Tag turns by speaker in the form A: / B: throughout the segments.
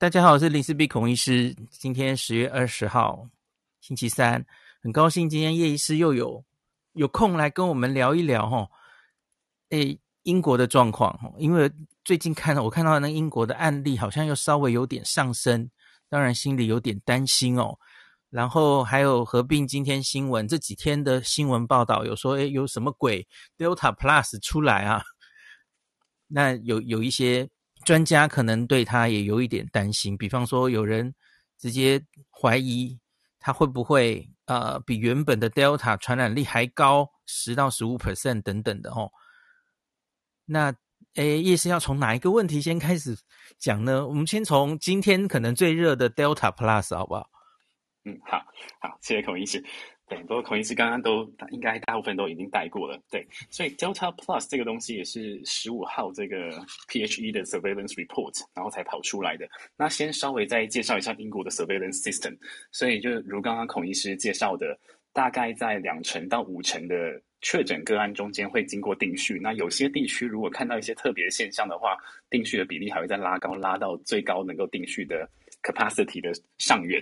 A: 大家好，我是林氏璧孔医师。今天十月二十号，星期三，很高兴今天叶医师又有有空来跟我们聊一聊哈。诶，英国的状况哈，因为最近看到我看到那英国的案例好像又稍微有点上升，当然心里有点担心哦。然后还有合并今天新闻这几天的新闻报道，有说诶有什么鬼 Delta Plus 出来啊？那有有一些。专家可能对他也有一点担心，比方说有人直接怀疑他会不会呃比原本的 Delta 传染力还高十到十五 percent 等等的哦。那诶，叶师要从哪一个问题先开始讲呢？我们先从今天可能最热的 Delta Plus 好不好？
B: 嗯，好，好，谢谢孔医师。对，不过孔医师刚刚都应该大部分都已经带过了。对，所以 Delta Plus 这个东西也是十五号这个 PHE 的 Surveillance Report，然后才跑出来的。那先稍微再介绍一下英国的 Surveillance System。所以就如刚刚孔医师介绍的，大概在两成到五成的确诊个案中间会经过定序。那有些地区如果看到一些特别现象的话，定序的比例还会再拉高，拉到最高能够定序的 capacity 的上缘。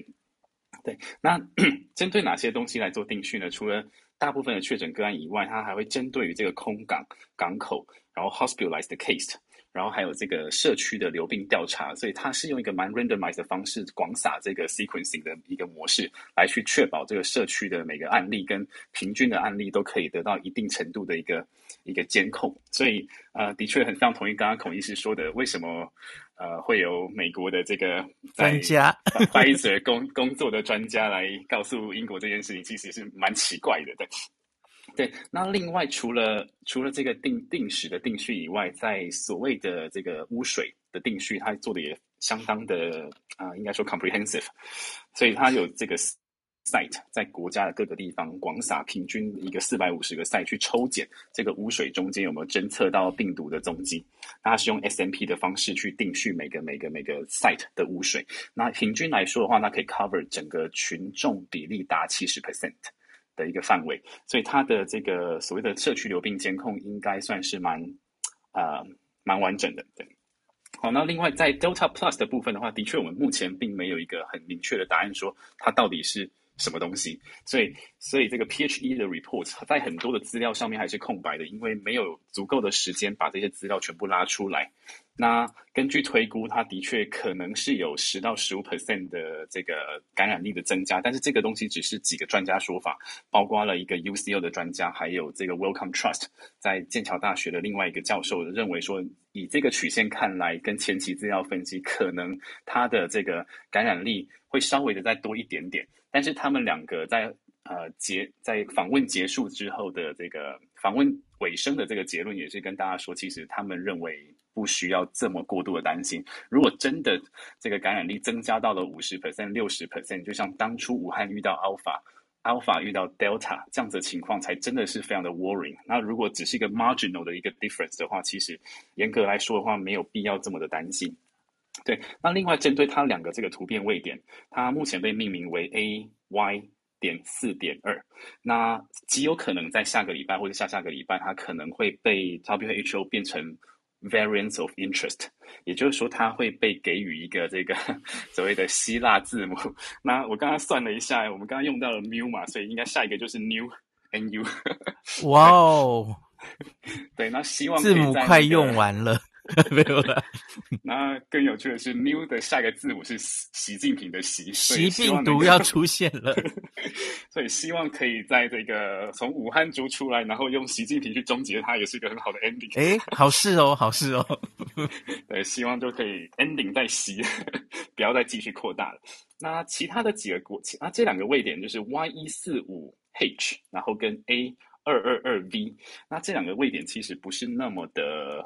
B: 对，那 针对哪些东西来做定序呢？除了大部分的确诊个案以外，它还会针对于这个空港、港口，然后 hospitalized case，然后还有这个社区的流病调查，所以它是用一个蛮 randomized 的方式，广撒这个 sequencing 的一个模式，来去确保这个社区的每个案例跟平均的案例都可以得到一定程度的一个一个监控。所以，呃，的确很非常同意刚刚孔医师说的，为什么？呃，会有美国的这个
A: 专家
B: ，Pfizer 工工作的专家来告诉英国这件事情，其实是蛮奇怪的，对。对，那另外除了除了这个定定时的定序以外，在所谓的这个污水的定序，它做的也相当的啊、呃，应该说 comprehensive，所以它有这个。Site 在国家的各个地方广撒平均一个四百五十个 site 去抽检这个污水中间有没有侦测到病毒的踪迹，它是用 SMP 的方式去定序每个每个每个 site 的污水，那平均来说的话，那可以 cover 整个群众比例达七十 percent 的一个范围，所以它的这个所谓的社区流病监控应该算是蛮呃蛮完整的，对。好，那另外在 Delta Plus 的部分的话，的确我们目前并没有一个很明确的答案，说它到底是。什么东西？所以，所以这个 PHE 的 report 在很多的资料上面还是空白的，因为没有足够的时间把这些资料全部拉出来。那根据推估，它的确可能是有十到十五 percent 的这个感染力的增加，但是这个东西只是几个专家说法，包括了一个 UCL 的专家，还有这个 Welcome Trust 在剑桥大学的另外一个教授认为说，以这个曲线看来，跟前期资料分析，可能它的这个感染力会稍微的再多一点点。但是他们两个在呃结在访问结束之后的这个访问尾声的这个结论，也是跟大家说，其实他们认为不需要这么过度的担心。如果真的这个感染力增加到了五十 percent、六十 percent，就像当初武汉遇到 Alpha、Alpha 遇到 Delta 这样子的情况，才真的是非常的 worrying。那如果只是一个 marginal 的一个 difference 的话，其实严格来说的话，没有必要这么的担心。对，那另外针对它两个这个突变位点，它目前被命名为 A Y 点四点二，那极有可能在下个礼拜或者下下个礼拜，它可能会被 WHO 变成 Variants of Interest，也就是说它会被给予一个这个所谓的希腊字母。那我刚刚算了一下，我们刚刚用到了 mu 嘛，所以应该下一个就是 New N U。
A: 哇哦，
B: 对，那希望、
A: 字母快用完了。没有了。
B: 那更有趣的是，new 的下一个字母是习近平的习，
A: 习病毒要出现了，
B: 所以希望可以在这个从武汉族出来，然后用习近平去终结它，也是一个很好的 ending。
A: 哎，好事哦，好事哦。
B: 对，希望就可以 ending 在习，不要再继续扩大了。那其他的几个国，那这两个位点就是 Y 一四五 H，然后跟 A 二二二 V，那这两个位点其实不是那么的。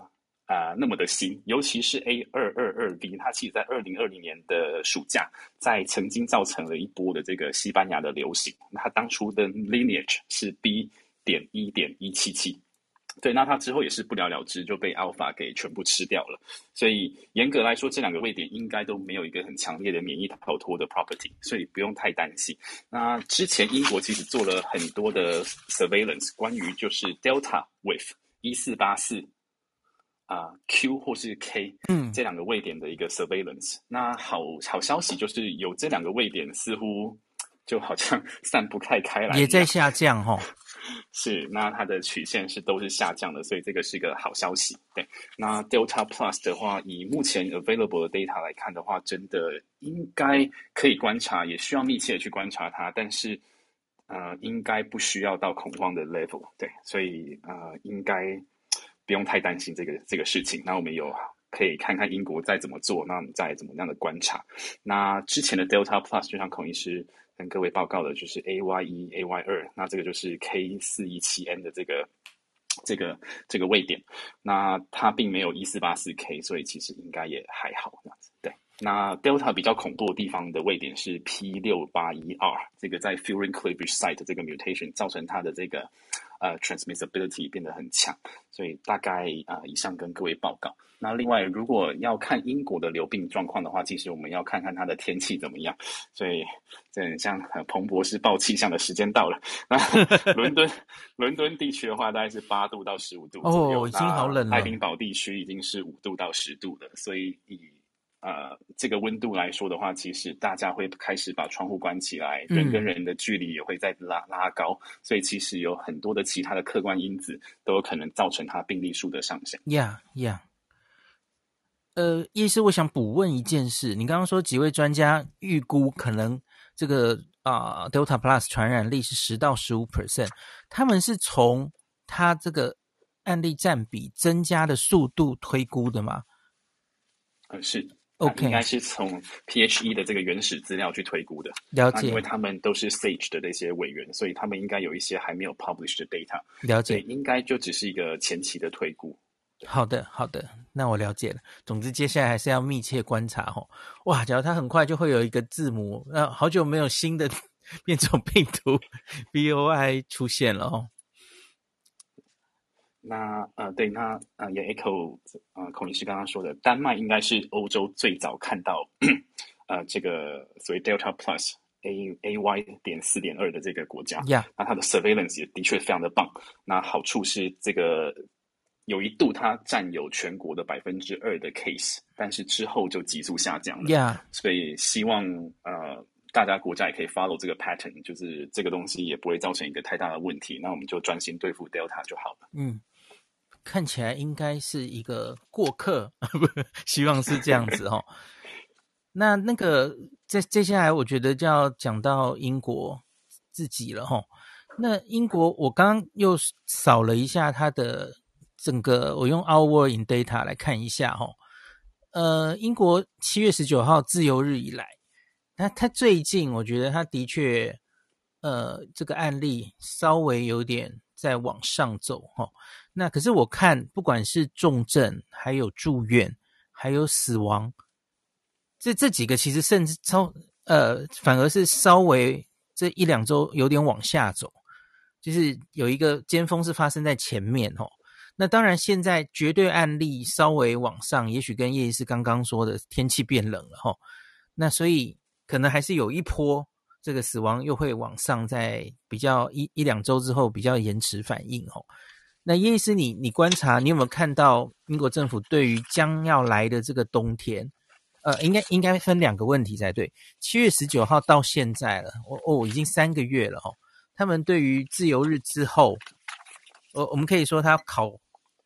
B: 啊、那么的新，尤其是 A 二二二 V，它其实在二零二零年的暑假，在曾经造成了一波的这个西班牙的流行。它当初的 lineage 是 B 点一点一七七，对，那它之后也是不了了之，就被 Alpha 给全部吃掉了。所以严格来说，这两个位点应该都没有一个很强烈的免疫逃脱的 property，所以不用太担心。那之前英国其实做了很多的 surveillance，关于就是 Delta with 一四八四。啊、呃、Q 或是 K，嗯，这两个位点的一个 surveillance。那好好消息就是有这两个位点，似乎就好像 散不太开来，
A: 也在下降哈、哦。
B: 是，那它的曲线是都是下降的，所以这个是一个好消息。对，那 Delta Plus 的话，以目前 available 的 data 来看的话，真的应该可以观察，也需要密切的去观察它，但是呃，应该不需要到恐慌的 level。对，所以呃，应该不用太担心这个这个事情。那我们有可以看看英国再怎么做，那我们再怎么样的观察。那之前的 Delta Plus 就像孔医师。跟各位报告的就是 A Y 一 A Y 二，那这个就是 K 四一七 N 的这个这个这个位点，那它并没有一四八四 K，所以其实应该也还好这样子。对，那 Delta 比较恐怖的地方的位点是 P 六八一 R，这个在 Furin cleavage site 这个 mutation 造成它的这个呃 transmissibility 变得很强，所以大概啊、呃、以上跟各位报告。那另外，如果要看英国的流病状况的话，其实我们要看看它的天气怎么样。所以，这很像彭博士报气象的时间到了。那 伦敦，伦敦地区的话，大概是八度到十五度左右。
A: 哦，已经好冷了。
B: 爱丁堡地区已经是五度到十度了。所以以呃这个温度来说的话，其实大家会开始把窗户关起来，人跟人的距离也会再拉拉高。所以其实有很多的其他的客观因子都有可能造成它病例数的上升。
A: Yeah, yeah. 呃，医师，我想补问一件事。你刚刚说几位专家预估可能这个啊、呃、Delta Plus 传染力是十到十五 percent，他们是从他这个案例占比增加的速度推估的吗？
B: 呃，是，OK，应该是从 PHE 的这个原始资料去推估的。
A: 了解，
B: 因为他们都是 SAGE 的那些委员，所以他们应该有一些还没有 published 的 data。
A: 了解，
B: 应该就只是一个前期的推估。
A: 好的，好的，那我了解了。总之，接下来还是要密切观察哦。哇，假如它很快就会有一个字母，那、呃、好久没有新的 变种病毒 BOI 出现了哦。
B: 那呃，对，那呃也 echo 呃孔医师刚刚说的，丹麦应该是欧洲最早看到呃这个所谓 Delta Plus A A Y 点四点二的这个国家。
A: Yeah.
B: 那它的 surveillance 也的确非常的棒。那好处是这个。有一度，它占有全国的百分之二的 case，但是之后就急速下降了。
A: Yeah.
B: 所以希望呃，大家国家也可以 follow 这个 pattern，就是这个东西也不会造成一个太大的问题。那我们就专心对付 Delta 就好了。
A: 嗯，看起来应该是一个过客，不，希望是这样子哦。那那个，接接下来我觉得就要讲到英国自己了哈。那英国，我刚刚又扫了一下它的。整个我用 Our in Data 来看一下哈，呃，英国七月十九号自由日以来，那它最近我觉得它的确，呃，这个案例稍微有点在往上走哈。那可是我看不管是重症，还有住院，还有死亡，这这几个其实甚至超呃，反而是稍微这一两周有点往下走，就是有一个尖峰是发生在前面哦。那当然，现在绝对案例稍微往上，也许跟叶医师刚刚说的天气变冷了齁。那所以可能还是有一波这个死亡又会往上，在比较一一两周之后比较延迟反应哦。那叶医师你，你观察，你有没有看到英国政府对于将要来的这个冬天，呃，应该应该分两个问题才对。七月十九号到现在了，哦哦，已经三个月了齁。他们对于自由日之后。我我们可以说他考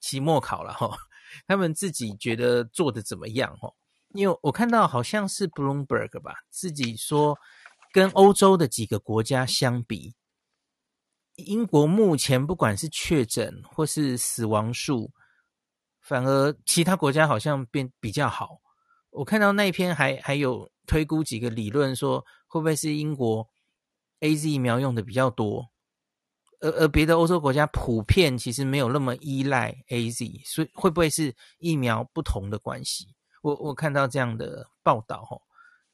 A: 期末考了哈，他们自己觉得做的怎么样哈？因为我看到好像是 Bloomberg 吧，自己说跟欧洲的几个国家相比，英国目前不管是确诊或是死亡数，反而其他国家好像变比较好。我看到那一篇还还有推估几个理论，说会不会是英国 AZ 疫苗用的比较多？而而别的欧洲国家普遍其实没有那么依赖 AZ，所以会不会是疫苗不同的关系？我我看到这样的报道吼，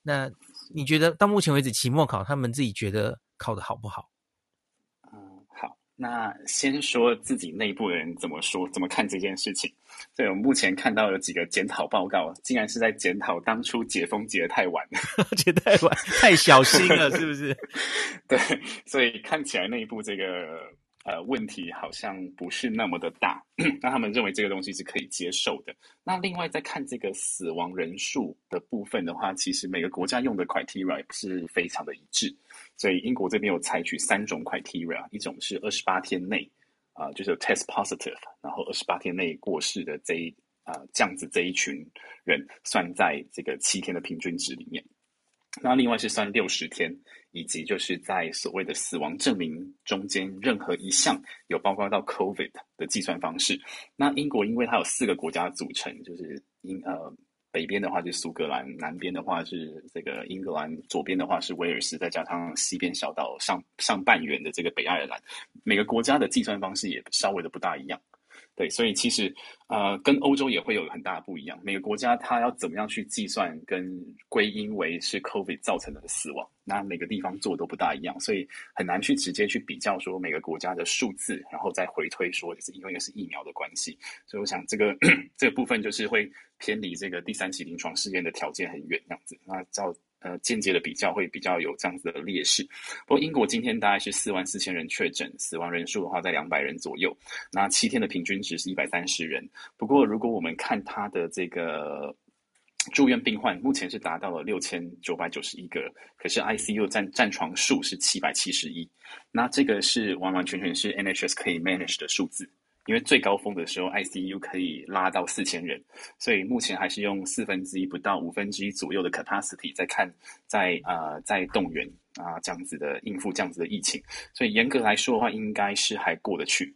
A: 那你觉得到目前为止期末考他们自己觉得考得好不好？
B: 那先说自己内部的人怎么说，怎么看这件事情。所以我们目前看到有几个检讨报告，竟然是在检讨当初解封解得太晚，
A: 解太晚，太小心了，是不是？
B: 对，所以看起来内部这个呃问题好像不是那么的大，那他们认为这个东西是可以接受的。那另外再看这个死亡人数的部分的话，其实每个国家用的 criteria 是非常的一致，所以英国这边有采取三种 criteria，一种是二十八天内啊、就是 test positive，然后二十八天内过世的这一啊、这样子这一群人算在这个七天的平均值里面。那另外是算六十天，以及就是在所谓的死亡证明中间任何一项有包括到 COVID 的计算方式。那英国因为它有四个国家组成，就是英呃北边的话就是苏格兰，南边的话是这个英格兰，左边的话是威尔士，再加上西边小岛上上半圆的这个北爱尔兰，每个国家的计算方式也稍微的不大一样。对，所以其实，呃，跟欧洲也会有很大的不一样。每个国家它要怎么样去计算跟归因为是 COVID 造成的死亡，那每个地方做都不大一样，所以很难去直接去比较说每个国家的数字，然后再回推说就是因为是疫苗的关系。所以我想这个 这个部分就是会偏离这个第三期临床试验的条件很远，这样子。那照。呃，间接的比较会比较有这样子的劣势。不过，英国今天大概是四万四千人确诊，死亡人数的话在两百人左右。那七天的平均值是一百三十人。不过，如果我们看他的这个住院病患，目前是达到了六千九百九十一个，可是 ICU 占占床数是七百七十一。那这个是完完全全是 NHS 可以 manage 的数字。因为最高峰的时候，ICU 可以拉到四千人，所以目前还是用四分之一不到五分之一左右的 capacity 在看，在呃在动员啊、这样子的应付这样子的疫情，所以严格来说的话，应该是还过得去。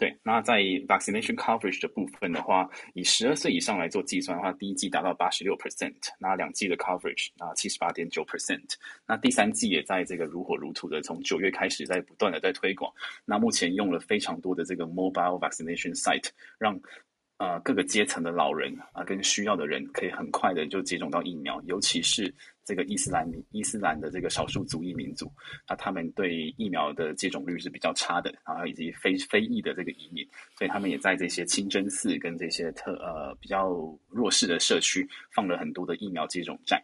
B: 对，那在 vaccination coverage 的部分的话，以十二岁以上来做计算的话，第一季达到八十六 percent，那两季的 coverage 啊七十八点九 percent，那第三季也在这个如火如荼的从九月开始在不断的在推广，那目前用了非常多的这个 mobile vaccination site，让。啊、各个阶层的老人啊，跟需要的人可以很快的就接种到疫苗，尤其是这个伊斯兰民、伊斯兰的这个少数族裔民族，那他们对疫苗的接种率是比较差的啊，以及非非裔的这个移民，所以他们也在这些清真寺跟这些特呃比较弱势的社区放了很多的疫苗接种站。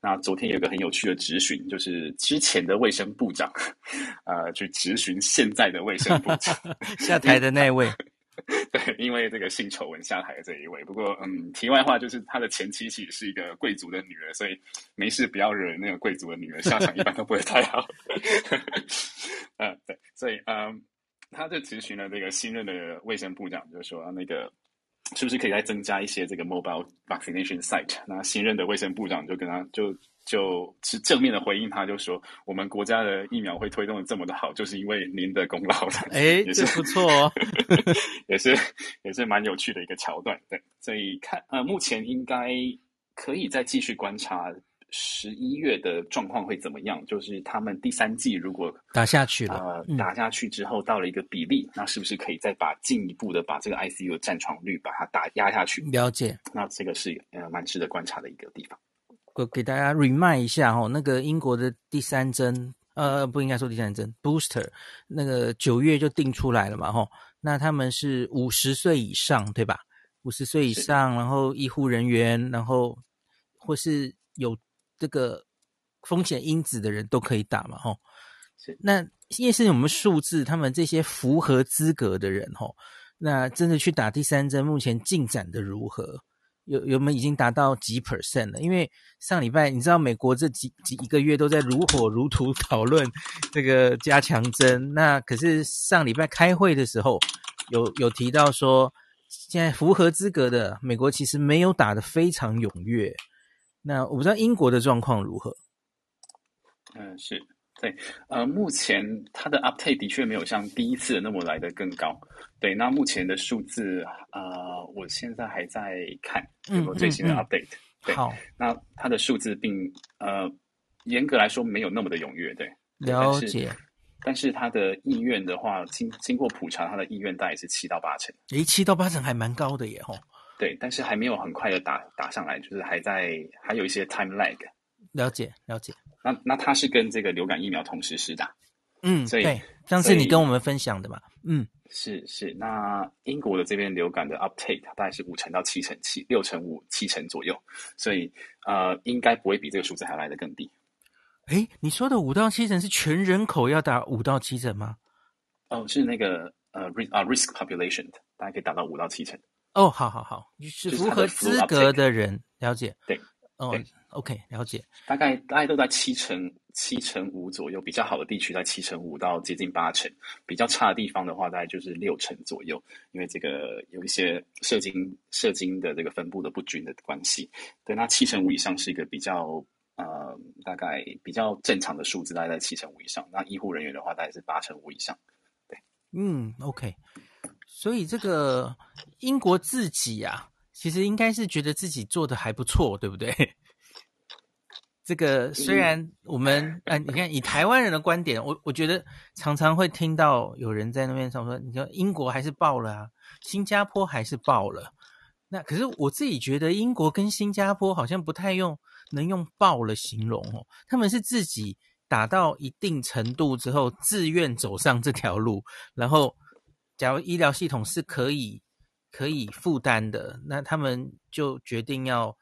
B: 那昨天有一个很有趣的质询，就是之前的卫生部长，呃，去质询现在的卫生部长
A: 下台的那位。
B: 对，因为这个性丑闻下台的这一位。不过，嗯，题外话就是他的前妻其实是一个贵族的女儿，所以没事不要惹那个贵族的女儿，下场一般都不会太好。嗯，对，所以，嗯，他就咨询了这个新任的卫生部长，就是说那个是不是可以再增加一些这个 mobile vaccination site？那新任的卫生部长就跟他就。就是正面的回应，他就说：“我们国家的疫苗会推动的这么的好，就是因为您的功劳的。”
A: 哎，也是不错哦，
B: 也是也是蛮有趣的一个桥段。对，所以看呃，目前应该可以再继续观察十一月的状况会怎么样。就是他们第三季如果
A: 打下去了，
B: 呃，嗯、打下去之后到了一个比例，那是不是可以再把进一步的把这个 ICU 的占床率把它打压下去？
A: 了解。
B: 那这个是呃蛮值得观察的一个地方。
A: 我给大家 remind 一下哦，那个英国的第三针，呃，不应该说第三针，booster，那个九月就定出来了嘛，吼，那他们是五十岁以上，对吧？五十岁以上，然后医护人员，然后或是有这个风险因子的人都可以打嘛，吼。是。那因为是我们数字，他们这些符合资格的人，吼，那真的去打第三针，目前进展的如何？有有没有已经达到几 percent 了？因为上礼拜你知道美国这几几一个月都在如火如荼讨论这个加强针，那可是上礼拜开会的时候有有提到说，现在符合资格的美国其实没有打得非常踊跃。那我不知道英国的状况如何？
B: 嗯，是。对，呃，目前它的 uptake 的确没有像第一次那么来的更高。对，那目前的数字，呃，我现在还在看有没有最新的 update。嗯嗯嗯、对，
A: 好，
B: 那它的数字并呃，严格来说没有那么的踊跃。对，
A: 了解。
B: 但是它的意愿的话，经经过普查，它的意愿大概是七到八成。
A: 诶，七到八成还蛮高的耶，吼。
B: 对，但是还没有很快的打打上来，就是还在还有一些 time lag。
A: 了解，了解。
B: 那那它是跟这个流感疫苗同时施打，
A: 嗯，
B: 所以
A: 对，上次你跟我们分享的嘛，嗯，
B: 是是。那英国的这边流感的 uptake 大概是五成到七成七，六成五七成左右，所以呃，应该不会比这个数字还来得更低。
A: 诶，你说的五到七成是全人口要打五到七成吗？
B: 哦，是那个呃 risk 啊 risk population，大概可以达到五到七成。
A: 哦，好好好，是符合资格的人，了解。
B: 对，
A: 哦，OK，了解。
B: 大概大概都在七成七成五左右，比较好的地区在七成五到接近八成，比较差的地方的话，大概就是六成左右。因为这个有一些射精射精的这个分布的不均的关系。对，那七成五以上是一个比较呃大概比较正常的数字，大概在七成五以上。那医护人员的话，大概是八成五以上。对，
A: 嗯，OK。所以这个英国自己啊，其实应该是觉得自己做的还不错，对不对？这个虽然我们，哎、嗯，你看以台湾人的观点，我我觉得常常会听到有人在那边上说，你说英国还是爆了啊，新加坡还是爆了。那可是我自己觉得英国跟新加坡好像不太用能用爆了形容哦，他们是自己打到一定程度之后，自愿走上这条路，然后。假如医疗系统是可以可以负担的，那他们就决定要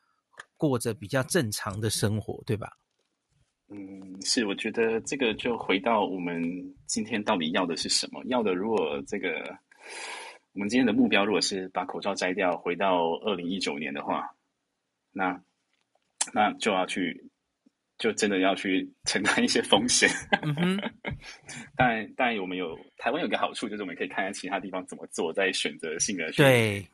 A: 过着比较正常的生活，对吧？
B: 嗯，是，我觉得这个就回到我们今天到底要的是什么？要的，如果这个我们今天的目标如果是把口罩摘掉，回到二零一九年的话，那那就要去。就真的要去承担一些风险，但但我们有台湾有个好处，就是我们可以看看其他地方怎么做，再选择性的对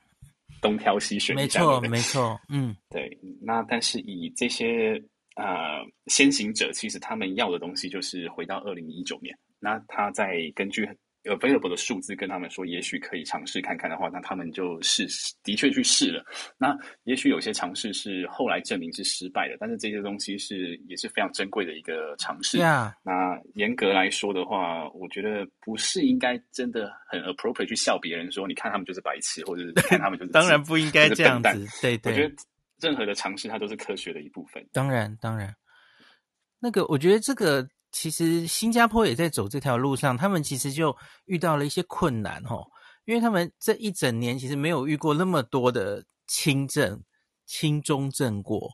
B: 东挑西选，
A: 没错没错，嗯，
B: 对。那但是以这些呃先行者，其实他们要的东西就是回到二零一九年，那他在根据。Available 的数字跟他们说，也许可以尝试看看的话，那他们就试，的确去试了。那也许有些尝试是后来证明是失败的，但是这些东西是也是非常珍贵的一个尝
A: 试。
B: 那严格来说的话，我觉得不是应该真的很 appropriate 去笑别人说，你看他们就是白痴，或者是看他们就是
A: 当然不应该这样子。对对，
B: 我觉得任何的尝试它都是科学的一部分。
A: 当然当然，那个我觉得这个。其实新加坡也在走这条路上，他们其实就遇到了一些困难哦，因为他们这一整年其实没有遇过那么多的轻症、轻中症过，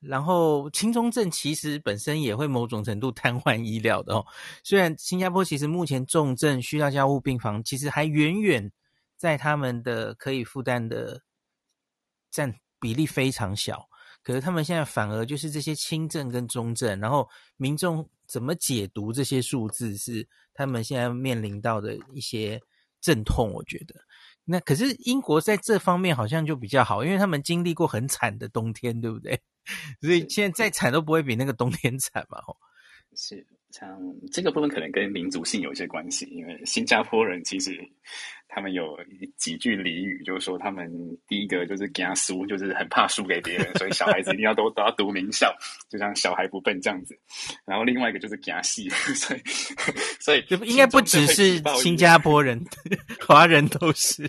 A: 然后轻中症其实本身也会某种程度瘫痪医疗的哦。虽然新加坡其实目前重症需要加护病房其实还远远在他们的可以负担的占比例非常小。可是他们现在反而就是这些轻症跟中症，然后民众怎么解读这些数字，是他们现在面临到的一些阵痛。我觉得，那可是英国在这方面好像就比较好，因为他们经历过很惨的冬天，对不对？所以现在再惨都不会比那个冬天惨嘛。
B: 是。像这个部分可能跟民族性有一些关系，因为新加坡人其实他们有几句俚语，就是说他们第一个就是惊输，就是很怕输给别人，所以小孩子一定要都 都要读名校，就像小孩不笨这样子。然后另外一个就是给他戏，所以所以
A: 应该不只是新加坡人，华人都是。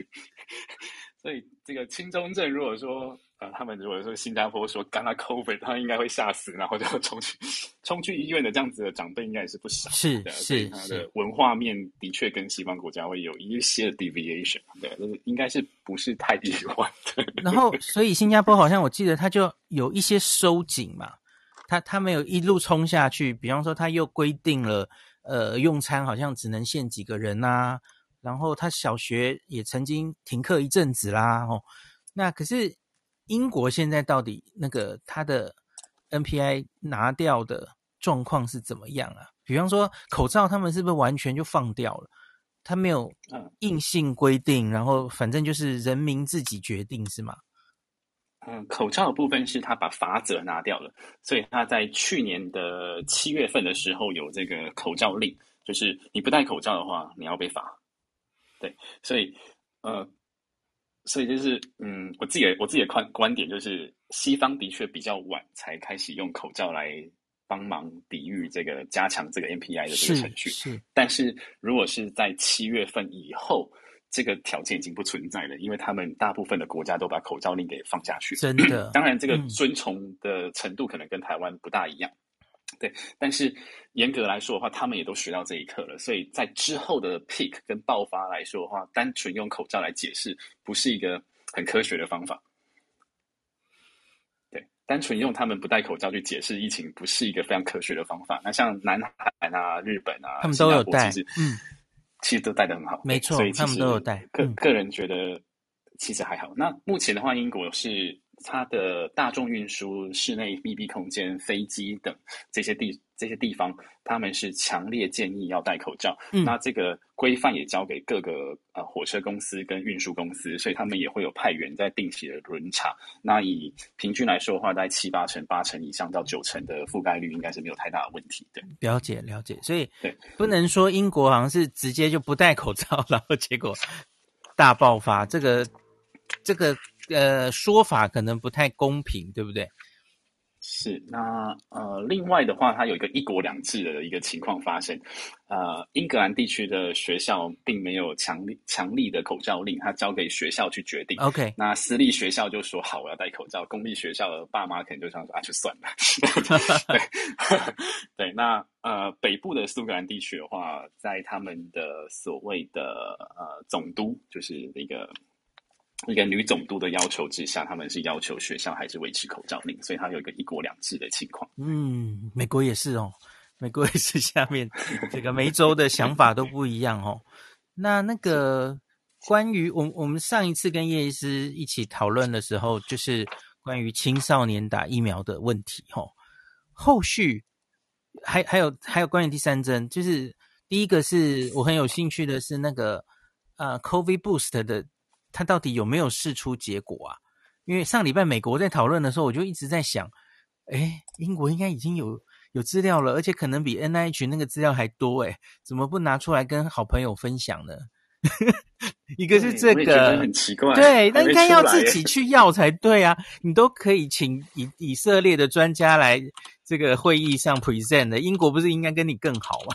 B: 所以这个轻中症，如果说。呃，他们如果说新加坡说干了 COVID，他应该会吓死，然后就冲去冲去医院的这样子的长辈应该也是不少。
A: 是是，
B: 他的文化面的确跟西方国家会有一些 deviation，对，就是应该是不是太意外的。
A: 然后，所以新加坡好像我记得他就有一些收紧嘛，他他没有一路冲下去，比方说他又规定了，呃，用餐好像只能限几个人呐、啊，然后他小学也曾经停课一阵子啦，哦，那可是。英国现在到底那个它的 NPI 拿掉的状况是怎么样啊？比方说口罩，他们是不是完全就放掉了？他没有硬性规定，然后反正就是人民自己决定，是吗？
B: 嗯，口罩的部分是他把罚则拿掉了，所以他在去年的七月份的时候有这个口罩令，就是你不戴口罩的话，你要被罚。对，所以呃。所以就是，嗯，我自己的我自己的观观点就是，西方的确比较晚才开始用口罩来帮忙抵御这个加强这个 MPI 的这个程序。
A: 是，是。
B: 但是如果是在七月份以后，这个条件已经不存在了，因为他们大部分的国家都把口罩令给放下去。
A: 真的。
B: 当然，这个遵从的程度可能跟台湾不大一样。对，但是严格来说的话，他们也都学到这一课了。所以在之后的 peak 跟爆发来说的话，单纯用口罩来解释，不是一个很科学的方法。对，单纯用他们不戴口罩去解释疫情，不是一个非常科学的方法。那像南韩啊、日本啊，
A: 他们都有戴。其实，
B: 嗯，其实都戴的很好，
A: 没错，
B: 所以
A: 他们都有戴。
B: 个、
A: 嗯、
B: 个人觉得其实还好。那目前的话，英国是它的大众运输、室内密闭空间、飞机等这些地这些地方，他们是强烈建议要戴口罩。嗯、那这个规范也交给各个呃火车公司跟运输公司，所以他们也会有派员在定期的轮查。那以平均来说的话，在七八成、八成以上到九成的覆盖率，应该是没有太大的问题。对，
A: 了解了解。所以
B: 对，
A: 不能说英国好像是直接就不戴口罩，然后结果大爆发。这个这个呃说法可能不太公平，对不对？
B: 是，那呃，另外的话，它有一个一国两制的一个情况发生。呃，英格兰地区的学校并没有强力强力的口罩令，它交给学校去决定。
A: OK，
B: 那私立学校就说好，我要戴口罩；公立学校的爸妈可能就想说啊，就算了。对，对，那呃，北部的苏格兰地区的话，在他们的所谓的呃总督，就是那个。一个女总督的要求之下，他们是要求学校还是维持口罩令，所以它有一个一国两制的情况。
A: 嗯，美国也是哦，美国也是下面这个每州的想法都不一样哦。那那个关于我我们上一次跟叶医师一起讨论的时候，就是关于青少年打疫苗的问题哦。后续还还有还有关于第三针，就是第一个是我很有兴趣的是那个呃，COVID boost 的。它到底有没有试出结果啊？因为上礼拜美国在讨论的时候，我就一直在想，哎，英国应该已经有有资料了，而且可能比 NIH 那个资料还多，诶，怎么不拿出来跟好朋友分享呢？一个是这个，
B: 很奇怪，
A: 对，那应该要自己去要才对啊！你都可以请以以色列的专家来这个会议上 present 的，英国不是应该跟你更好吗？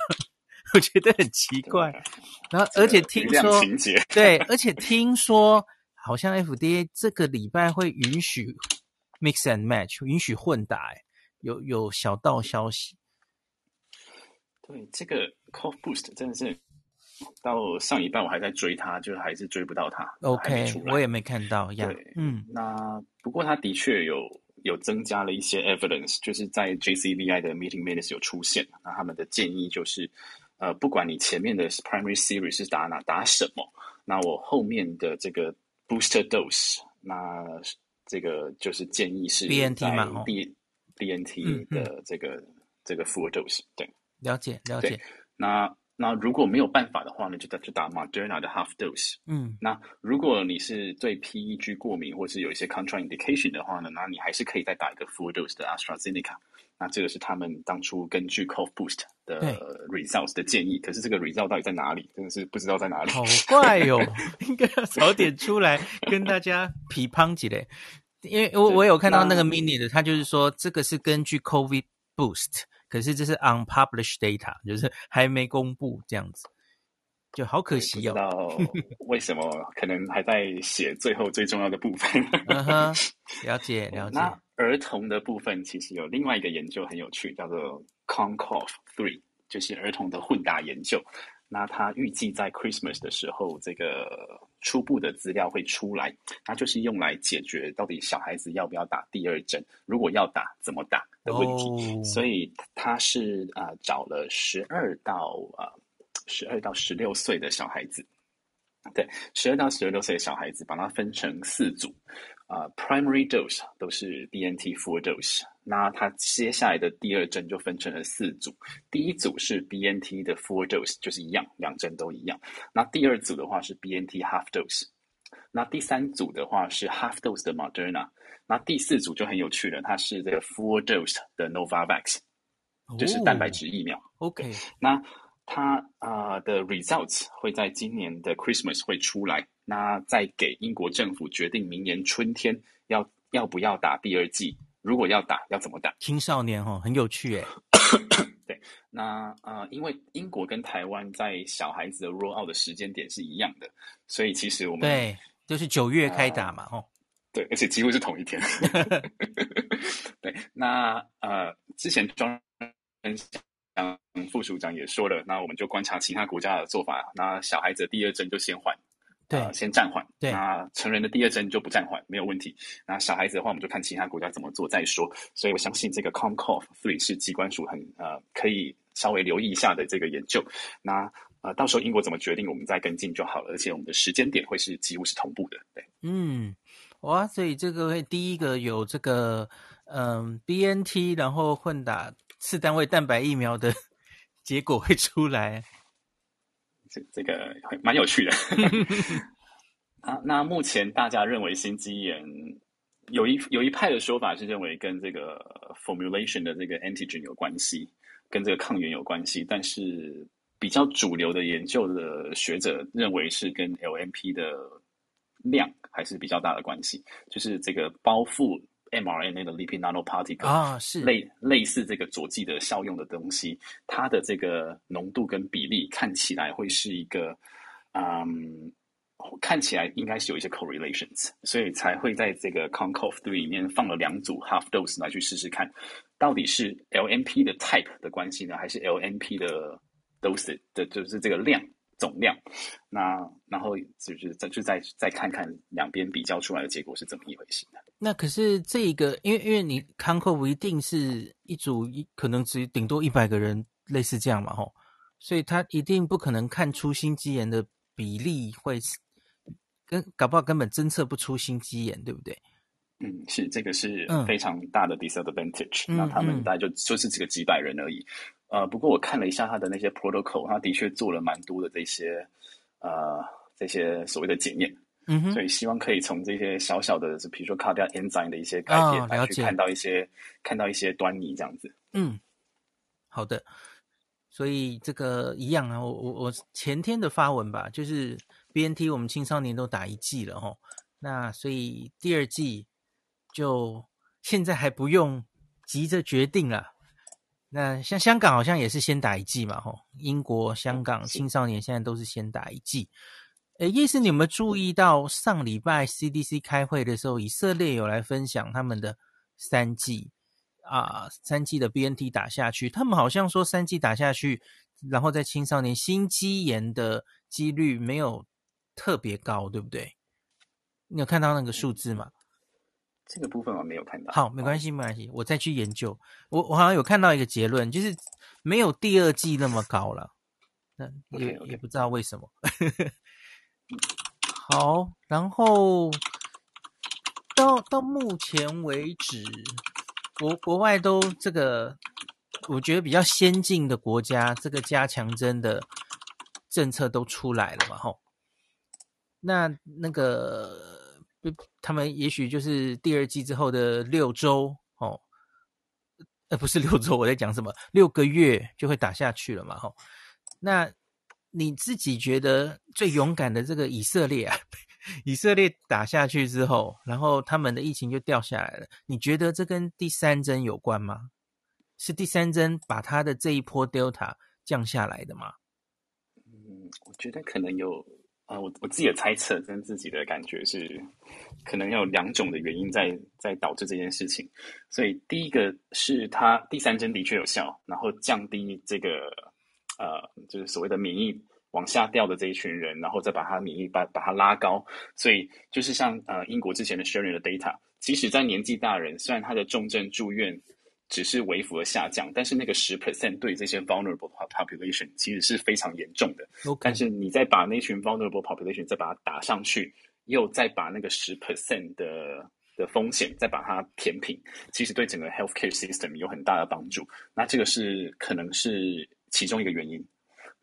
A: 我觉得很奇怪，然后而且听说，对，而且听说好像 FDA 这个礼拜会允许 mix and match，允许混打，哎，有有小道消息。
B: 对，这个 Cough Boost 真的是到上一半我还在追它，就还是追不到它。
A: OK，我也没看到呀。
B: 对，嗯，那不过他的确有有增加了一些 evidence，就是在 JCVI 的 meeting minutes 有出现，那他们的建议就是。呃，不管你前面的 primary series 是打哪打什么，那我后面的这个 booster dose，那这个就是建议是
A: BNT 嘛
B: ，B BNT 的这个、嗯。嗯、这个 full dose，对，
A: 了解了解。
B: 那那如果没有办法的话呢，就打就打 Moderna 的 half dose。嗯，那如果你是对 PEG 过敏或是有一些 contraindication 的话呢，那你还是可以再打一个 full dose 的 AstraZeneca。那这个是他们当初根据 Cough Boost 的 results 的建议，可是这个 result 到底在哪里？真的是不知道在哪里。
A: 好怪哟、哦，应该要早点出来跟大家批判几嘞。因为我我有看到那个 mini 的，他就是说这个是根据 COVID Boost，可是这是 unpublished data，就是还没公布这样子，就好可惜哦。
B: 不知道 为什么？可能还在写最后最重要的部分。
A: 了解了解。
B: 那儿童的部分其实有另外一个研究很有趣，叫做 CONCOV Three，就是儿童的混打研究。那他预计在 Christmas 的时候，这个初步的资料会出来，它就是用来解决到底小孩子要不要打第二针，如果要打怎么打的问题。Oh. 所以他是啊、呃、找了十二到啊十二到十六岁的小孩子，对，十二到十六岁的小孩子，把它分成四组。啊、uh，primary dose 都是 BNT four dose，那它接下来的第二针就分成了四组，第一组是 BNT 的 full dose，就是一样，两针都一样。那第二组的话是 BNT half dose，那第三组的话是 half dose 的 Moderna，那第四组就很有趣了，它是这个 four dose 的 Novavax，就是蛋白质疫苗。
A: Oh, OK，
B: 那它啊、呃、的 results 会在今年的 Christmas 会出来。那再给英国政府决定明年春天要要不要打第二剂，如果要打，要怎么打？
A: 青少年哦，很有趣诶。
B: 对，那呃，因为英国跟台湾在小孩子的 roll out 的时间点是一样的，所以其实我们
A: 对，就是九月开打嘛，哦、呃，
B: 对，而且几乎是同一天。对，那呃，之前庄副署长也说了，那我们就观察其他国家的做法，那小孩子的第二针就先缓。对、呃，先暂缓。对，那成人的第二针就不暂缓，没有问题。那小孩子的话，我们就看其他国家怎么做再说。所以我相信这个 Comcov Three 是机关署很呃可以稍微留意一下的这个研究。那呃，到时候英国怎么决定，我们再跟进就好了。而且我们的时间点会是几乎是同步的。对，
A: 嗯，哇，所以这个会第一个有这个嗯 BNT，然后混打次单位蛋白疫苗的 结果会出来，
B: 这这个蛮有趣的。啊，那目前大家认为心肌炎有一有一派的说法是认为跟这个 formulation 的这个 antigen 有关系，跟这个抗原有关系，但是。比较主流的研究的学者认为是跟 LMP 的量还是比较大的关系，就是这个包覆 mRNA 的 lipid nanoparticle
A: 啊，是
B: 类类似这个佐剂的效用的东西，它的这个浓度跟比例看起来会是一个，嗯，看起来应该是有一些 correlations，所以才会在这个 CONCORD 里面放了两组 half dose 来去试试看，到底是 LNP 的 type 的关系呢，还是 LNP 的 dose 的，就是这个量总量，那然后就是再就再再看看两边比较出来的结果是怎么一回事的。
A: 那可是这一个，因为因为你 CONCORD 不一定是一组一，可能只顶多一百个人，类似这样嘛，吼，所以他一定不可能看出心肌炎的比例会跟搞不好根本侦测不出心肌炎，对不对？
B: 嗯，是这个是非常大的 disadvantage，嗯。那他们大概就就是几个几百人而已。呃，不过我看了一下他的那些 protocol，他的确做了蛮多的这些呃这些所谓的检验，嗯哼，所以希望可以从这些小小的，比如说 cardiac enzyme 的一些改变，来去看到一些看到一些端倪这样子。
A: 嗯，好的，所以这个一样啊，我我我前天的发文吧，就是 BNT 我们青少年都打一剂了吼，那所以第二剂就现在还不用急着决定了。那像香港好像也是先打一剂嘛，吼，英国、香港青少年现在都是先打一剂。诶，叶医师，你有没有注意到上礼拜 CDC 开会的时候，以色列有来分享他们的三剂啊，三剂的 BNT 打下去，他们好像说三剂打下去，然后在青少年心肌炎的几率没有特别高，对不对？你有看到那个数字吗？
B: 这个部分我没有看到。
A: 好，没关系，没关系，我再去研究。我我好像有看到一个结论，就是没有第二季那么高了。那也 okay, okay. 也不知道为什么。好，然后到到目前为止，国国外都这个，我觉得比较先进的国家，这个加强针的政策都出来了嘛，吼。那那个。他们也许就是第二季之后的六周哦，呃，不是六周，我在讲什么？六个月就会打下去了嘛，吼。那你自己觉得最勇敢的这个以色列啊，以色列打下去之后，然后他们的疫情就掉下来了。你觉得这跟第三针有关吗？是第三针把他的这一波 Delta 降下来的吗？
B: 嗯，我觉得可能有。啊、我我自己的猜测跟自己的感觉是，可能有两种的原因在在导致这件事情。所以第一个是它第三针的确有效，然后降低这个呃，就是所谓的免疫往下掉的这一群人，然后再把他免疫把把他拉高。所以就是像呃英国之前的 Sharing 的 data，即使在年纪大人，虽然他的重症住院。只是微幅的下降，但是那个十 percent 对这些 vulnerable population 其实是非常严重的。但是你再把那群 vulnerable population 再把它打上去，又再把那个十 percent 的的风险再把它填平，其实对整个 healthcare system 有很大的帮助。那这个是可能是其中一个原因。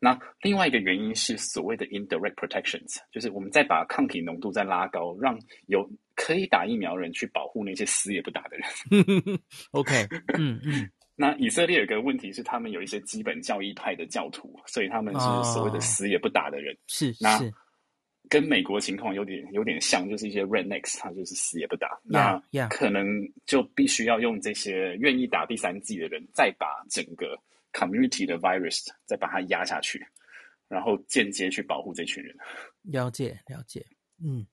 B: 那另外一个原因是所谓的 indirect protections，就是我们再把抗体浓度再拉高，让有可以打疫苗的人去保护那些死也不打的人。
A: OK，嗯嗯。
B: 那以色列有个问题是，他们有一些基本教义派的教徒，所以他们是所谓的死也不打的人。
A: 是、oh,
B: 那跟美国情况有点有点像，就是一些 rednecks，他就是死也不打。Yeah, 那可能就必须要用这些愿意打第三剂的人，再把整个。Community 的 virus 再把它压下去，然后间接去保护这群人。
A: 了解，了解。嗯，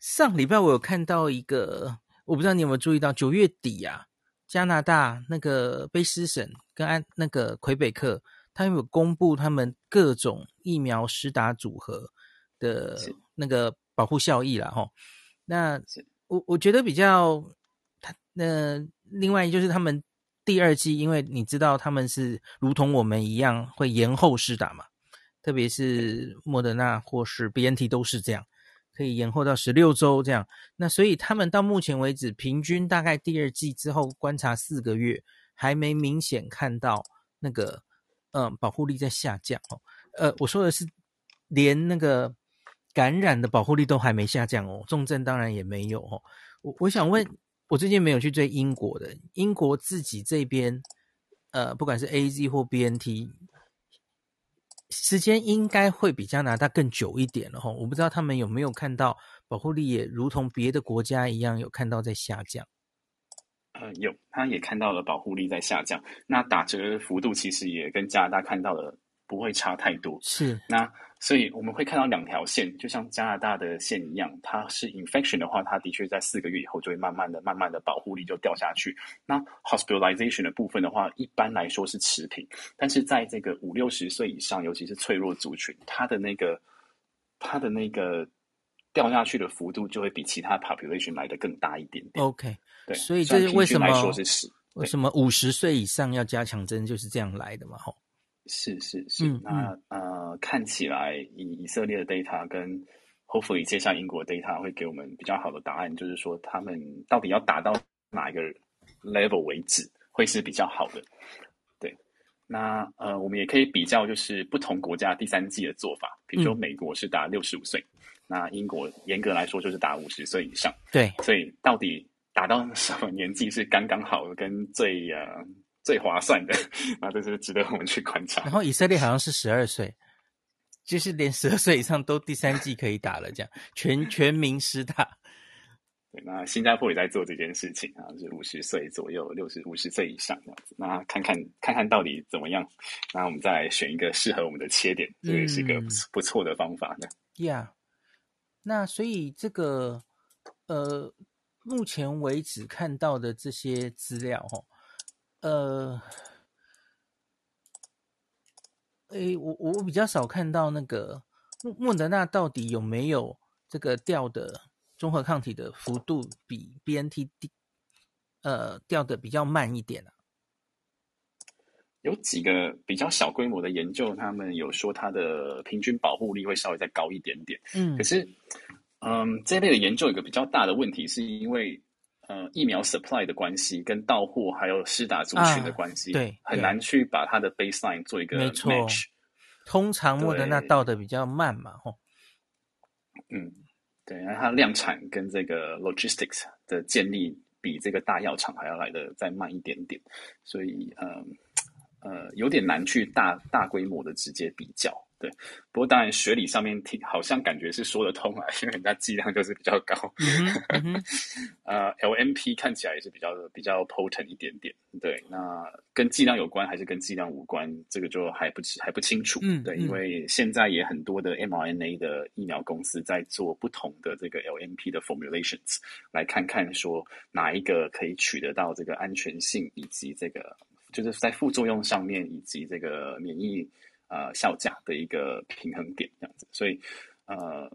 A: 上礼拜我有看到一个，我不知道你有没有注意到，九月底啊，加拿大那个卑诗省跟安那个魁北克，他们有公布他们各种疫苗施打组合的那个保护效益了哈。那我我觉得比较，他那另外就是他们。第二季，因为你知道他们是如同我们一样会延后施打嘛，特别是莫德纳或是 BNT 都是这样，可以延后到十六周这样。那所以他们到目前为止，平均大概第二季之后观察四个月，还没明显看到那个嗯保护力在下降哦。呃，我说的是连那个感染的保护力都还没下降哦，重症当然也没有哦。我我想问，我最近没有去追英国的，英国自己这边，呃，不管是 AZ 或 BNT，时间应该会比加拿大更久一点了哈。我不知道他们有没有看到保护力也如同别的国家一样有看到在下降。
B: 呃，有，他也看到了保护力在下降，那打折幅度其实也跟加拿大看到的不会差太多。
A: 是，
B: 那。所以我们会看到两条线，就像加拿大的线一样，它是 infection 的话，它的确在四个月以后就会慢慢的、慢慢的保护力就掉下去。那 hospitalization 的部分的话，一般来说是持平，但是在这个五六十岁以上，尤其是脆弱族群，它的那个它的那个掉下去的幅度就会比其他 population 来的更大一点点。
A: OK，
B: 对，
A: 所以这是为什么？
B: 来说是十，
A: 为什么五十岁以上要加强针就是这样来的嘛？吼。
B: 是是是，
A: 嗯、
B: 那呃，看起来以以色列的 data 跟 hopefully 接下英国的 data 会给我们比较好的答案，就是说他们到底要达到哪一个 level 为止，会是比较好的。对，那呃，我们也可以比较，就是不同国家第三季的做法，比如说美国是打六十五岁，嗯、那英国严格来说就是打五十岁以上。
A: 对，
B: 所以到底打到什么年纪是刚刚好的，跟最呃。最划算的，那这是值得我们去观察。
A: 然后以色列好像是十二岁，就是连十二岁以上都第三季可以打了，这样全 全民施打。
B: 对，那新加坡也在做这件事情啊，是五十岁左右，六十五十岁以上这样子。那看看看看到底怎么样，那我们再来选一个适合我们的切点，这也是一个不错的方法呢。
A: 呀、嗯，yeah. 那所以这个呃，目前为止看到的这些资料哈。呃，诶，我我比较少看到那个莫莫德纳到底有没有这个掉的综合抗体的幅度比 BNT 低，呃，掉的比较慢一点啊？
B: 有几个比较小规模的研究，他们有说它的平均保护力会稍微再高一点点。嗯，可是，嗯，这类的研究有一个比较大的问题，是因为。呃，疫苗 supply 的关系跟到货还有施打族群的关系，啊、对，很难去把它的 baseline 做一个 match。
A: 通常莫德纳到的比较慢嘛，吼。
B: 嗯，对，然后它量产跟这个 logistics 的建立比这个大药厂还要来的再慢一点点，所以呃呃有点难去大大规模的直接比较。对，不过当然学理上面听好像感觉是说得通啊，因为人家剂量就是比较高。嗯嗯、呃，LMP 看起来也是比较比较 potent 一点点。对，那跟剂量有关还是跟剂量无关，这个就还不还不清楚。嗯，对，因为现在也很多的 mRNA 的疫苗公司在做不同的这个 LMP 的 formulations，来看看说哪一个可以取得到这个安全性，以及这个就是在副作用上面，以及这个免疫。呃，效价的一个平衡点这样子，所以呃，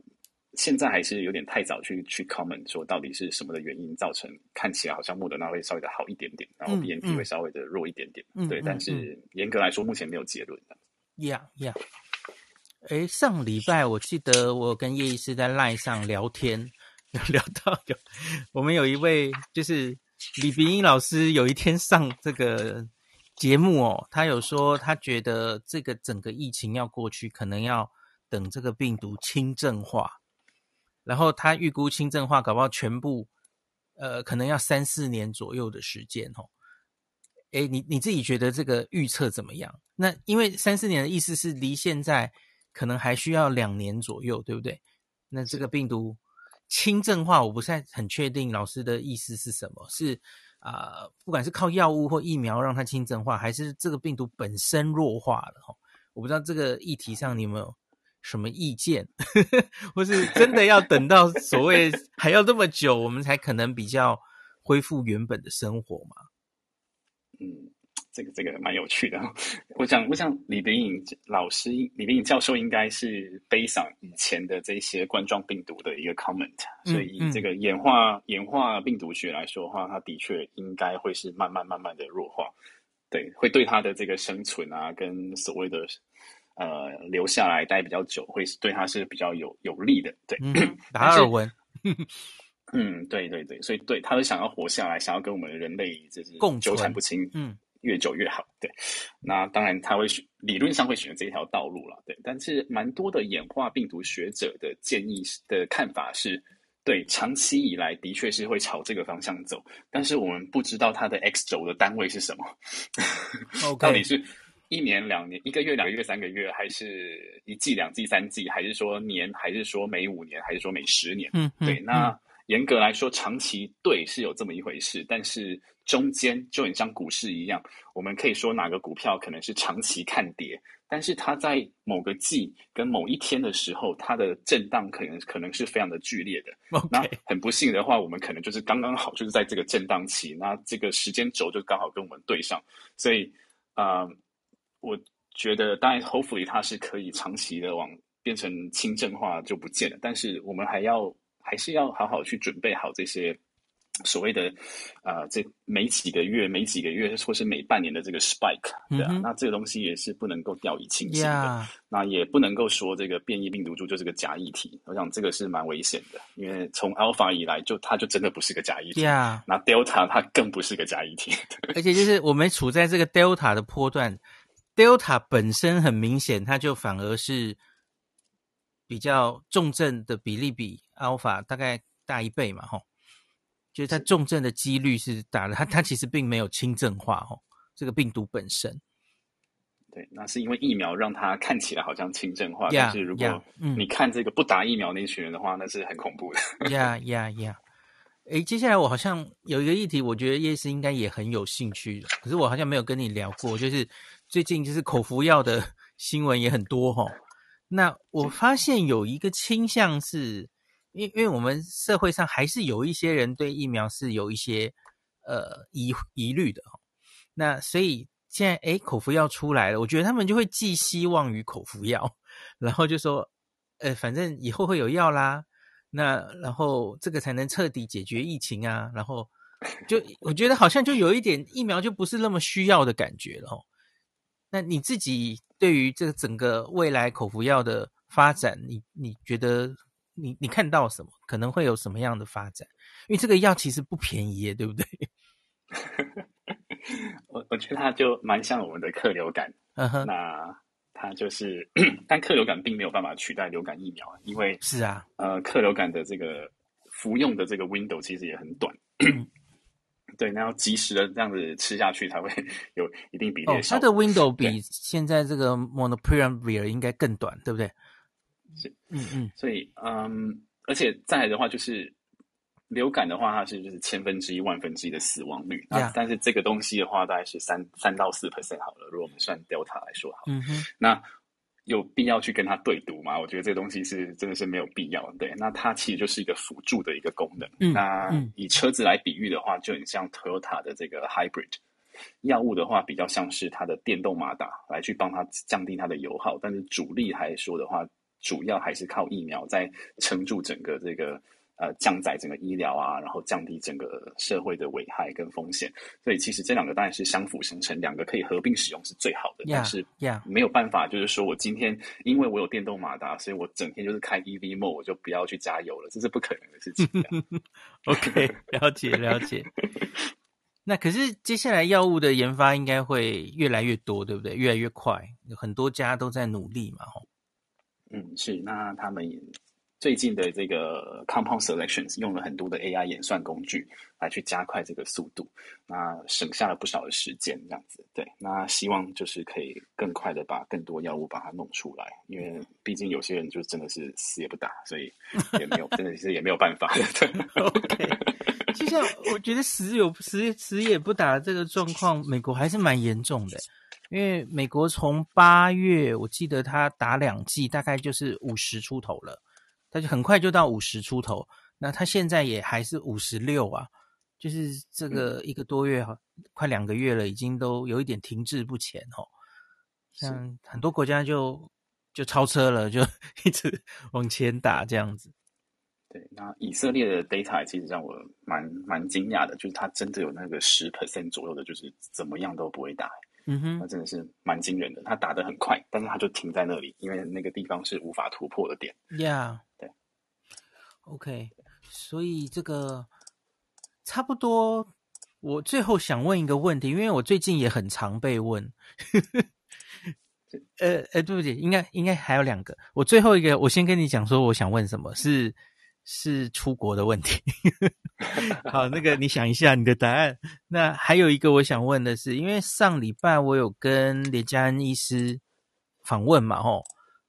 B: 现在还是有点太早去去 comment 说到底是什么的原因造成看起来好像莫德纳会稍微的好一点点，然后 BNT 会稍微的弱一点点，嗯、对，嗯、但是严格来说目前没有结论的。
A: Yeah, yeah。哎，上礼拜我记得我跟叶医师在 Line 上聊天，有聊到有我们有一位就是李炳英老师，有一天上这个。节目哦，他有说他觉得这个整个疫情要过去，可能要等这个病毒轻症化，然后他预估轻症化搞不好全部，呃，可能要三四年左右的时间哦。诶，你你自己觉得这个预测怎么样？那因为三四年的意思是离现在可能还需要两年左右，对不对？那这个病毒轻症化，我不是很确定老师的意思是什么？是？啊、不管是靠药物或疫苗让它轻症化，还是这个病毒本身弱化了，我不知道这个议题上你有没有什么意见，或是真的要等到所谓还要这么久，我们才可能比较恢复原本的生活嘛？
B: 嗯。这个这个蛮有趣的，我想我想李秉颖老师、李秉颖教授应该是背上以前的这些冠状病毒的一个 comment，所以以这个演化、嗯、演化病毒学来说的话，它的确应该会是慢慢慢慢的弱化，对，会对它的这个生存啊，跟所谓的呃留下来待比较久，会对他是比较有有利的。对，
A: 嗯、达尔文。
B: 嗯，对对对，所以对他是想要活下来，想要跟我们人类就是纠缠不清，嗯，越久越好。对，那当然他会选，理论上会选择这一条道路了。对，但是蛮多的演化病毒学者的建议的看法是，对，长期以来的确是会朝这个方向走，但是我们不知道它的 X 轴的单位是什么.到底是一年、两年、一个月、两个月、三个月，还是一季、两季、三季，还是说年，还是说每五年，还是说每十年？嗯，对，那。嗯严格来说，长期对是有这么一回事，但是中间就很像股市一样，我们可以说哪个股票可能是长期看跌，但是它在某个季跟某一天的时候，它的震荡可能可能是非常的剧烈的。那很不幸的话，我们可能就是刚刚好就是在这个震荡期，那这个时间轴就刚好跟我们对上，所以啊、呃，我觉得当然，hopefully 它是可以长期的往变成轻症化就不见了，但是我们还要。还是要好好去准备好这些所谓的啊、呃，这每几个月、每几个月或是每半年的这个 spike，对啊，那这个东西也是不能够掉以轻心的。那也不能够说这个变异病毒株就是个假议题，我想这个是蛮危险的，因为从 alpha 以来就它就真的不是个假议题。那 delta 它更不是个假议题。
A: 而且就是我们处在这个 delta 的波段，delta 本身很明显，它就反而是比较重症的比例比。Alpha 大概大一倍嘛，吼，就是它重症的几率是大的，它它其实并没有轻症化，哦，这个病毒本身。
B: 对，那是因为疫苗让它看起来好像轻症化，yeah, 但是如果你看这个不打疫苗那群人的话，那是很恐怖的。
A: 呀呀呀！诶，接下来我好像有一个议题，我觉得叶医师应该也很有兴趣的，可是我好像没有跟你聊过，就是最近就是口服药的新闻也很多，哦。那我发现有一个倾向是。因因为我们社会上还是有一些人对疫苗是有一些呃疑疑虑的，那所以现在诶口服药出来了，我觉得他们就会寄希望于口服药，然后就说，呃反正以后会有药啦，那然后这个才能彻底解决疫情啊，然后就我觉得好像就有一点疫苗就不是那么需要的感觉了。那你自己对于这个整个未来口服药的发展，你你觉得？你你看到什么？可能会有什么样的发展？因为这个药其实不便宜耶，对不对？
B: 我我觉得它就蛮像我们的客流感。嗯哼，那它就是，但客流感并没有办法取代流感疫苗，因为
A: 是啊，
B: 呃，克流感的这个服用的这个 window 其实也很短。对，那要及时的这样子吃下去，才会 有一定比例
A: 它的 window 比现在这个 Molnupiravir 应该更短，对不对？
B: 是，嗯嗯，所以嗯，而且再来的话，就是流感的话，它是就是千分之一、万分之一的死亡率 Yeah. 但是这个东西的话，大概是三三到四 percent 好了。如果我们算 Delta 来说好，嗯哼，那有必要去跟它对赌吗？我觉得这个东西是真的是没有必要。对，那它其实就是一个辅助的一个功能。嗯，那以车子来比喻的话，就很像 Toyota 的这个 Hybrid。药物的话，比较像是它的电动马达来去帮它降低它的油耗，但是主力来说的话。主要还是靠疫苗在撑住整个这个呃降载整个医疗啊，然后降低整个社会的危害跟风险。所以其实这两个当然是相辅相成，两个可以合并使用是最好的。Yeah, 但是没有办法，就是说我今天因为我有电动马达，所以我整天就是开 EV mode，我就不要去加油了，这是不可能的事情。
A: OK，了解了解。那可是接下来药物的研发应该会越来越多，对不对？越来越快，有很多家都在努力嘛，吼。
B: 嗯，是。那他们最近的这个 compound selections 用了很多的 AI 演算工具来去加快这个速度，那省下了不少的时间，这样子。对，那希望就是可以更快的把更多药物把它弄出来，因为毕竟有些人就真的是死也不打，所以也没有，真的是也没有办法。对
A: OK，就像我觉得死有死死也不打这个状况，美国还是蛮严重的。因为美国从八月，我记得他打两剂，大概就是五十出头了，他就很快就到五十出头。那他现在也还是五十六啊，就是这个一个多月哈，嗯、快两个月了，已经都有一点停滞不前哦。像很多国家就就超车了，就 一直往前打这样子。
B: 对，那以色列的 data 其实让我蛮蛮惊讶的，就是他真的有那个十 percent 左右的，就是怎么样都不会打。
A: 嗯哼，
B: 那真的是蛮惊人的。他打得很快，但是他就停在那里，因为那个地方是无法突破的点。
A: Yeah，
B: 对
A: ，OK，所以这个差不多。我最后想问一个问题，因为我最近也很常被问。呃呃，对不起，应该应该还有两个。我最后一个，我先跟你讲说，我想问什么，是是出国的问题。好，那个你想一下你的答案。那还有一个我想问的是，因为上礼拜我有跟连家恩医师访问嘛，吼，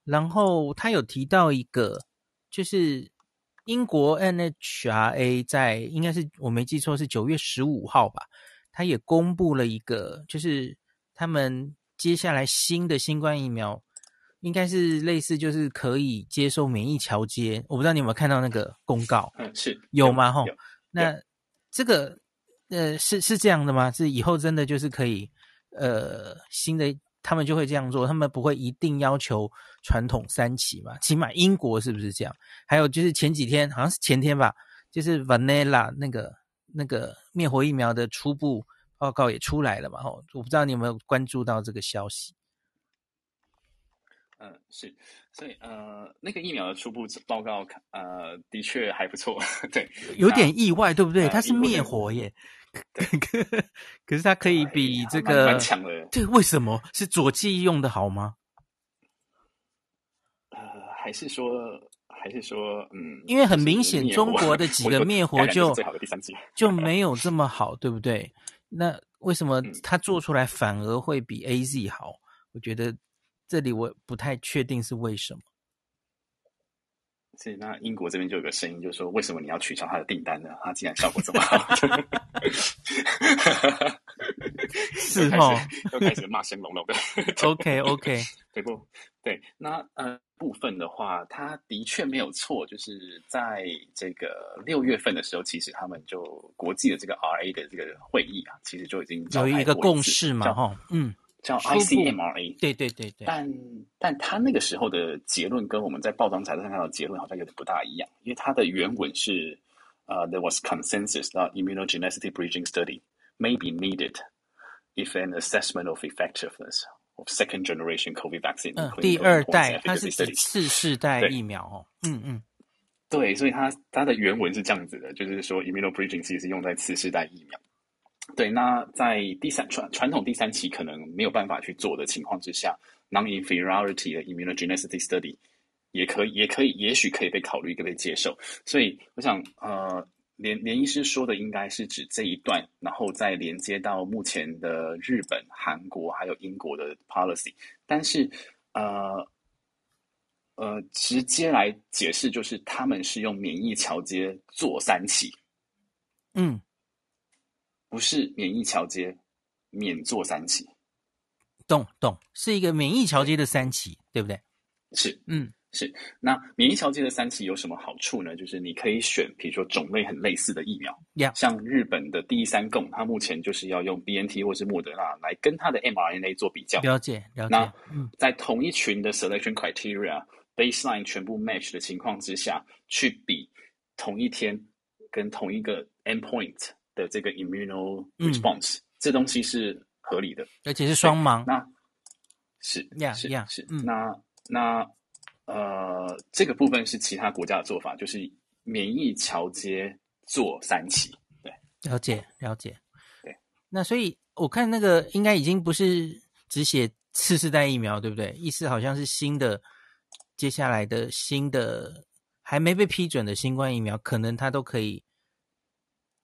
A: 然后他有提到一个，就是英国 NHRA 在应该是我没记错是九月十五号吧，他也公布了一个，就是他们。接下来新的新冠疫苗应该是类似，就是可以接受免疫桥接。我不知道你有没有看到那个公告？
B: 嗯，是
A: 有吗？吼，那这个呃是是这样的吗？是以后真的就是可以呃新的他们就会这样做，他们不会一定要求传统三期嘛？起码英国是不是这样？还有就是前几天好像是前天吧，就是 Vanilla 那个那个灭活疫苗的初步。报告也出来了嘛？吼，我不知道你有没有关注到这个消息。
B: 嗯、呃，是，所以呃，那个疫苗的初步报告，呃，的确还不错，对，
A: 有点意外，对不对？呃、它是灭活耶，可 可是它可以比这个
B: 蛮强的。
A: 对，为什么是佐剂用的好吗？
B: 呃，还是说，还是说，嗯，
A: 因为很明显，中国的 几个灭活就
B: 最好的第三剂
A: 就没有这么好，对不对？那为什么它做出来反而会比 AZ 好？嗯、我觉得这里我不太确定是为什么。
B: 所以那英国这边就有个声音，就是说，为什么你要取消他的订单呢？他竟然效果这么好，
A: 是哦，
B: 又开始骂声隆隆的。
A: OK OK，
B: 对不？对，那呃。部分的话，他的确没有错，就是在这个六月份的时候，其实他们就国际的这个 RA 的这个会议啊，其实就已经
A: 有一个共识嘛，哈，嗯，
B: 叫 ICMRA，
A: 对对对对。
B: 但但他那个时候的结论跟我们在报章杂志上看到的结论好像有点不大一样，因为他的原文是呃、uh,，there was consensus that immunogenicity bridging study may be needed if an assessment of effectiveness of Second generation COVID vaccine，
A: 嗯，第二代，它是次世代疫苗哦，嗯嗯，
B: 对，所以它它的原文是这样子的，就是说 immunobridging 其实是用在次世代疫苗。对，那在第三传传统第三期可能没有办法去做的情况之下，non-inferiority 的 immunogenicity study 也可以，也可以，也许可以被考虑，可以被接受。所以我想，呃。连连医师说的应该是指这一段，然后再连接到目前的日本、韩国还有英国的 policy。但是，呃呃，直接来解释就是他们是用免疫桥接做三期，
A: 嗯，
B: 不是免疫桥接免做三期，
A: 懂懂，是一个免疫桥接的三期，对不对？
B: 是，
A: 嗯。
B: 是，那免疫桥接的三期有什么好处呢？就是你可以选，比如说种类很类似的疫苗
A: ，Yeah.
B: 像日本的第一三共，它目前就是要用 BNT 或是莫德纳来跟它的 mRNA 做比较。
A: 了解，了解。
B: 那在同一群的 selection criteria、嗯、baseline 全部 match 的情况之下，去比同一天跟同一个 endpoint 的这个 immuno response，、嗯、这东西是合理的，
A: 而且是双盲。
B: 那是
A: ，Yeah,
B: 是
A: yeah,
B: 是，嗯、那那。呃，这个部分是其他国家的做法，就是免疫桥接做三期。对，
A: 了解了解。
B: 对，
A: 那所以我看那个应该已经不是只写次世代疫苗，对不对？意思好像是新的，接下来的新的还没被批准的新冠疫苗，可能它都可以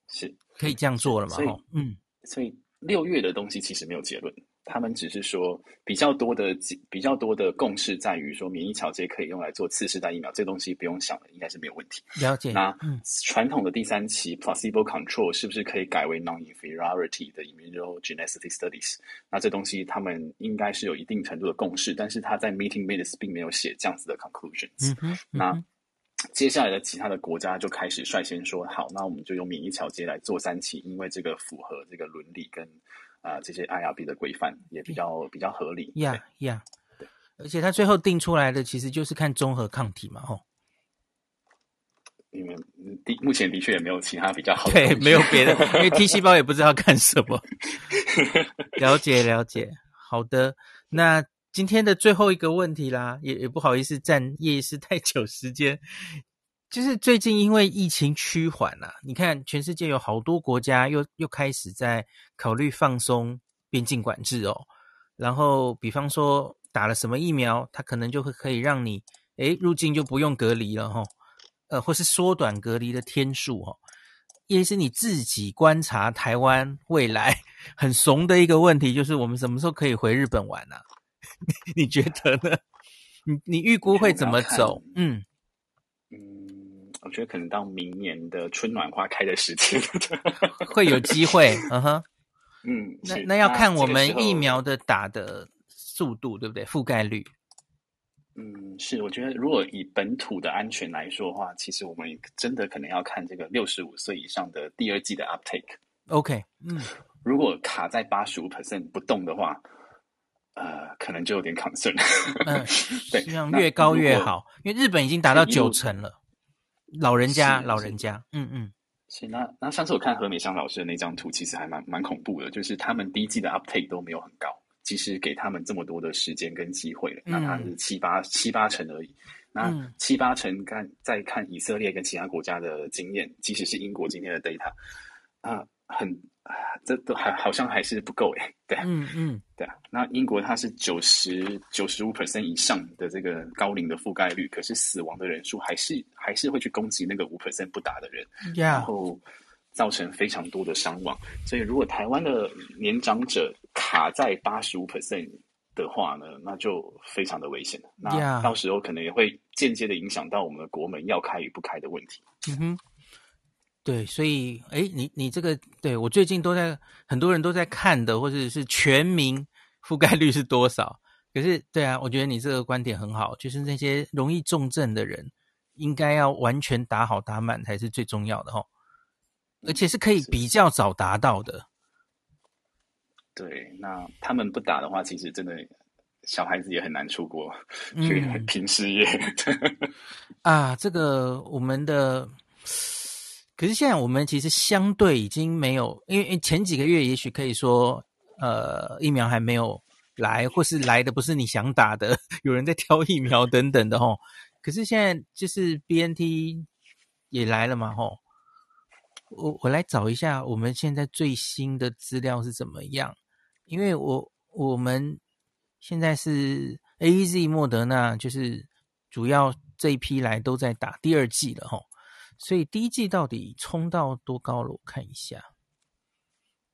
B: 是
A: 可以这样做了嘛？
B: 所以
A: 嗯，
B: 所以六月的东西其实没有结论。他们只是说比较多的比较多的共识在于说免疫桥接可以用来做次世代疫苗，这东西不用想了，应该是没有问题。
A: 了解。
B: 那传统的第三期 placebo control 是不是可以改为 non-inferiority 的 immunogenicity studies？那这东西他们应该是有一定程度的共识，但是他在 meeting minutes 并没有写这样子的 conclusions。
A: 嗯哼。
B: 那接下来的其他的国家就开始率先说好，那我们就用免疫桥接来做三期，因为这个符合这个伦理跟。啊、呃，这些 IRB 的规范也比较比较合理。
A: 呀呀，对，而且他最后定出来的其实就是看综合抗体嘛，吼。
B: 因为的目前的确也没有其他比较好的。
A: 对，没有别的，因为 T 细胞也不知道干什么。了解了解，好的。那今天的最后一个问题啦，也也不好意思占叶医师太久时间，就是最近因为疫情趋缓啊，你看全世界有好多国家又又开始在考虑放松边境管制哦。然后，比方说打了什么疫苗，它可能就会可以让你诶入境就不用隔离了哈。呃，或是缩短隔离的天数哈，也是你自己观察台湾未来很怂的一个问题，就是我们什么时候可以回日本玩呢、啊？你觉得呢？你你预估会怎么走？嗯
B: 嗯，我觉得可能到明年的春暖花开的时间
A: 会有机会。嗯哼，
B: 嗯，
A: 那那要看我们疫苗的打的速度，对不对？覆盖率。
B: 嗯，是，我觉得如果以本土的安全来说的话，其实我们真的可能要看这个六十五岁以上的第二季的 uptake。
A: OK，嗯，
B: 如果卡在八十五 percent 不动的话，呃，可能就有点 concern。
A: 嗯，对，这样越高越好，因为日本已经达到九成了，老人家，老人家，嗯嗯。
B: 是，那那上次我看何美香老师的那张图，其实还蛮蛮恐怖的，就是他们第一季的 uptake 都没有很高。其实给他们这么多的时间跟机会了，那他是七八、嗯、七八成而已。那七八成看再看以色列跟其他国家的经验，即使是英国今天的 data，啊，很啊，这都还好像还是不够哎。对，
A: 嗯嗯，
B: 对啊。那英国它是九十九十五 percent 以上的这个高龄的覆盖率，可是死亡的人数还是还是会去攻击那个五 percent 不打的人.然后。造成非常多的伤亡，所以如果台湾的年长者卡在八十五 percent 的话呢，那就非常的危险。那到时候可能也会间接的影响到我们的国门要开与不开的问题。
A: 嗯哼，对，所以，哎，你你这个，对，我最近都在很多人都在看的，或者是全民覆盖率是多少？可是，对啊，我觉得你这个观点很好，就是那些容易重症的人，应该要完全打好打满才是最重要的，哦。而且是可以比较早达到的。
B: 对，那他们不打的话，其实真的小孩子也很难出国去拼事业。
A: 啊，这个我们的，可是现在我们其实相对已经没有，因为前几个月也许可以说，呃，疫苗还没有来，或是来的不是你想打的，有人在挑疫苗等等的吼。可是现在就是 BNT 也来了嘛吼。我我来找一下我们现在最新的资料是怎么样，因为我我们现在是 AZ 莫德纳，就是主要这一批来都在打第二剂了齁，所以第一季到底冲到多高了？我看一下，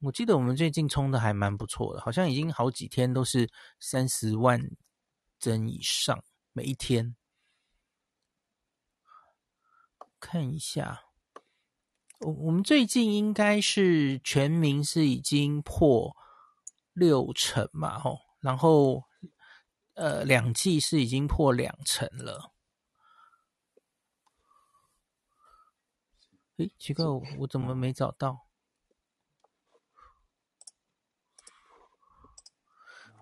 A: 我记得我们最近冲的还蛮不错的，好像已经好几天都是三十万针以上每一天，看一下。我我们最近应该是全民是已经破六成嘛，吼，然后呃两季是已经破两成了。诶，奇怪，我我怎么没找到？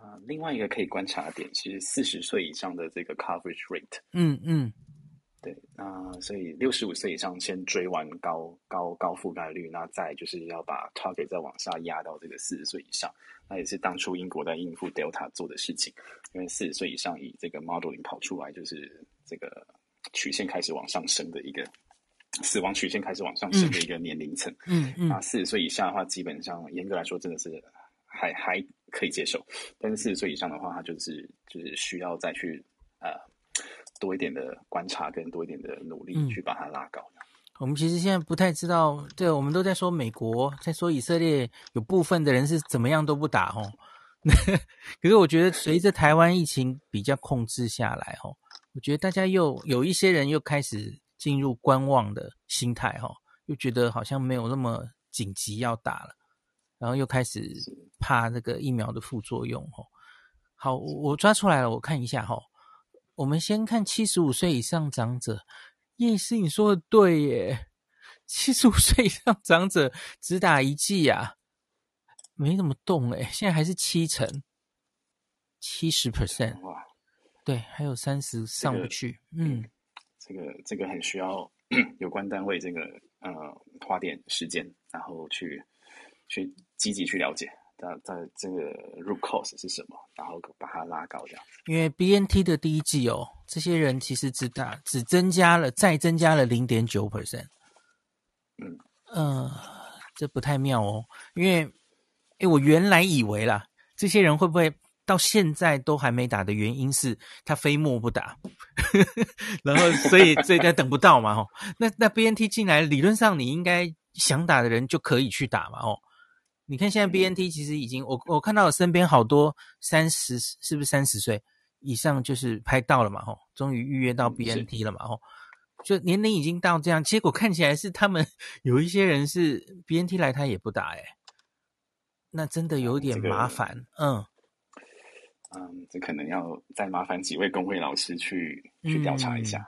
B: 啊，另外一个可以观察的点，其实四十岁以上的这个 coverage rate，
A: 嗯嗯。
B: 对，那所以六十五岁以上先追完高高高覆盖率，那再就是要把 target 再往下压到这个四十岁以上，那也是当初英国在应付 Delta 做的事情，因为四十岁以上以这个 modeling 跑出来，就是这个曲线开始往上升的一个死亡曲线开始往上升的一个年龄层，
A: 嗯嗯，
B: 那四十岁以下的话，基本上严格来说真的是还还可以接受，但是四十岁以上的话，它就是就是需要再去呃。多一点的观察，跟多一点的努力去把它拉高。嗯。
A: 我们其实现在不太知道，对，我们都在说美国，在说以色列，有部分的人是怎么样都不打哦。可是我觉得随着台湾疫情比较控制下来哦，我觉得大家又有一些人又开始进入观望的心态哈，又觉得好像没有那么紧急要打了，然后又开始怕这个疫苗的副作用哦。好，我抓出来了，我看一下哈。我们先看七十五岁以上长者，叶医师，你说的对耶，七十五岁以上长者只打一剂呀，没怎么动诶，现在还是七成，七十 percent，
B: 哇，
A: 对，还有三十上不去，
B: 这个、嗯，这个这个很需要 有关单位这个呃花点时间，然后去去积极去了解，在在这个 root cause 是什么，然后把它拉高掉。
A: 因为 BNT 的第一季哦，这些人其实只打只增加了再增加了零点九 percent。嗯呃，这不太妙哦，因为诶我原来以为啦，这些人会不会？到现在都还没打的原因是他非莫不打，然后所以所以他等不到嘛吼，那那 BNT 进来，理论上你应该想打的人就可以去打嘛吼。你看现在 BNT 其实已经，我我看到我身边好多三十是不是三十岁以上就是拍到了嘛吼，终于预约到 BNT 了嘛吼，就年龄已经到这样，结果看起来是他们 有一些人是 BNT 来他也不打诶，那真的有点麻烦，嗯。
B: 嗯，这可能要再麻烦几位工会老师去去调查一下。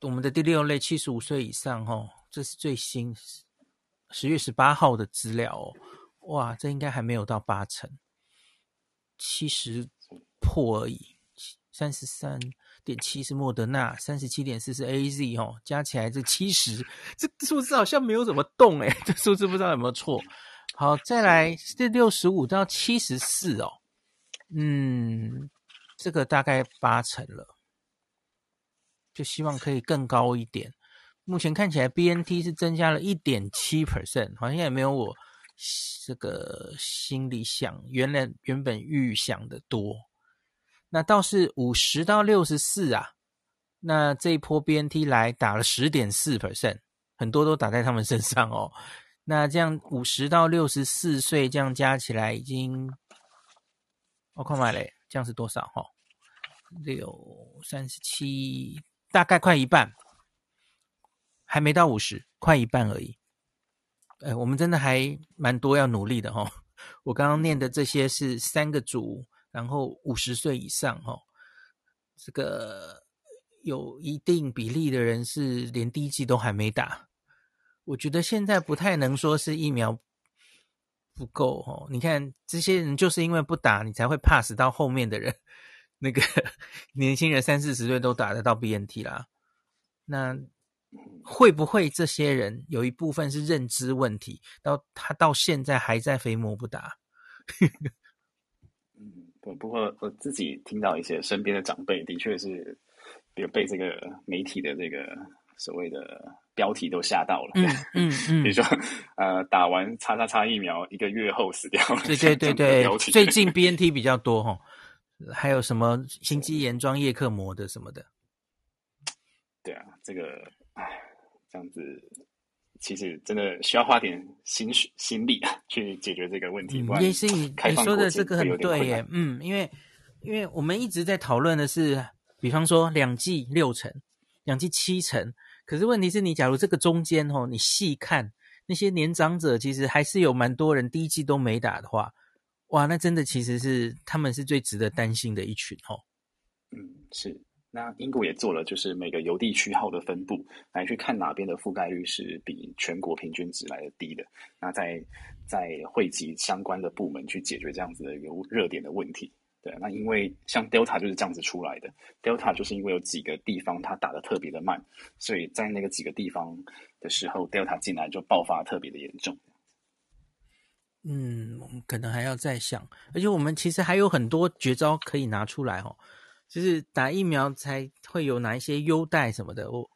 A: 我们的第六类七十五岁以上哦，这是最新十月十八号的资料哦。哇，这应该还没有到八成，七十破而已。三十三点七是莫德纳，三十七点四是 AZ 哦，加起来这七十，这数字好像没有怎么动诶，这数字不知道有没有错。好，再来是六十五到七十四哦。嗯，这个大概八成了，就希望可以更高一点。目前看起来 BNT 是增加了一点七 percent，好像也没有我这个心里想原来原本预想的多。那倒是五十到六十四啊，那这一波 BNT 来打了十点四 percent，很多都打在他们身上哦。那这样五十到六十四岁这样加起来已经。我看买嘞，这样是多少？哈，六三十七，大概快一半，还没到五十，快一半而已。哎，我们真的还蛮多要努力的哈。我刚刚念的这些是三个组，然后五十岁以上哈，这个有一定比例的人是连第一剂都还没打。我觉得现在不太能说是疫苗。不够哦，你看这些人就是因为不打，你才会 pass 到后面的人。那个年轻人三四十岁都打得到 BNT 啦，那会不会这些人有一部分是认知问题，到他到现在还在非摸不打？
B: 嗯，不不过我自己听到一些身边的长辈，的确是有被这个媒体的这个。所谓的标题都吓到了，嗯嗯 嗯，比如说，呃，打完叉叉叉疫苗一个月后死掉了，
A: 对对对。对，最近 BNT 比较多哈，还有什么心肌炎装叶克膜的什么的，
B: 对啊，这个，唉，这样子，其实真的需要花点心心力啊，去解决这个问题。
A: 嗯，也是你你说的这个很对耶，嗯，因为因为我们一直在讨论的是，比方说两剂六成，两剂七成。可是问题是你，假如这个中间哦，你细看那些年长者，其实还是有蛮多人第一剂都没打的话，哇，那真的其实是他们是最值得担心的一群哦。
B: 嗯，是。那英国也做了，就是每个邮递区号的分布，来去看哪边的覆盖率是比全国平均值来的低的。那再再汇集相关的部门去解决这样子的一个热点的问题。对，那因为像 Delta 就是这样子出来的，Delta 就是因为有几个地方它打得特别的慢，所以在那个几个地方的时候，Delta 进来就爆发特别的严重。
A: 嗯，可能还要再想，而且我们其实还有很多绝招可以拿出来哦，就是打疫苗才会有哪一些优待什么的，我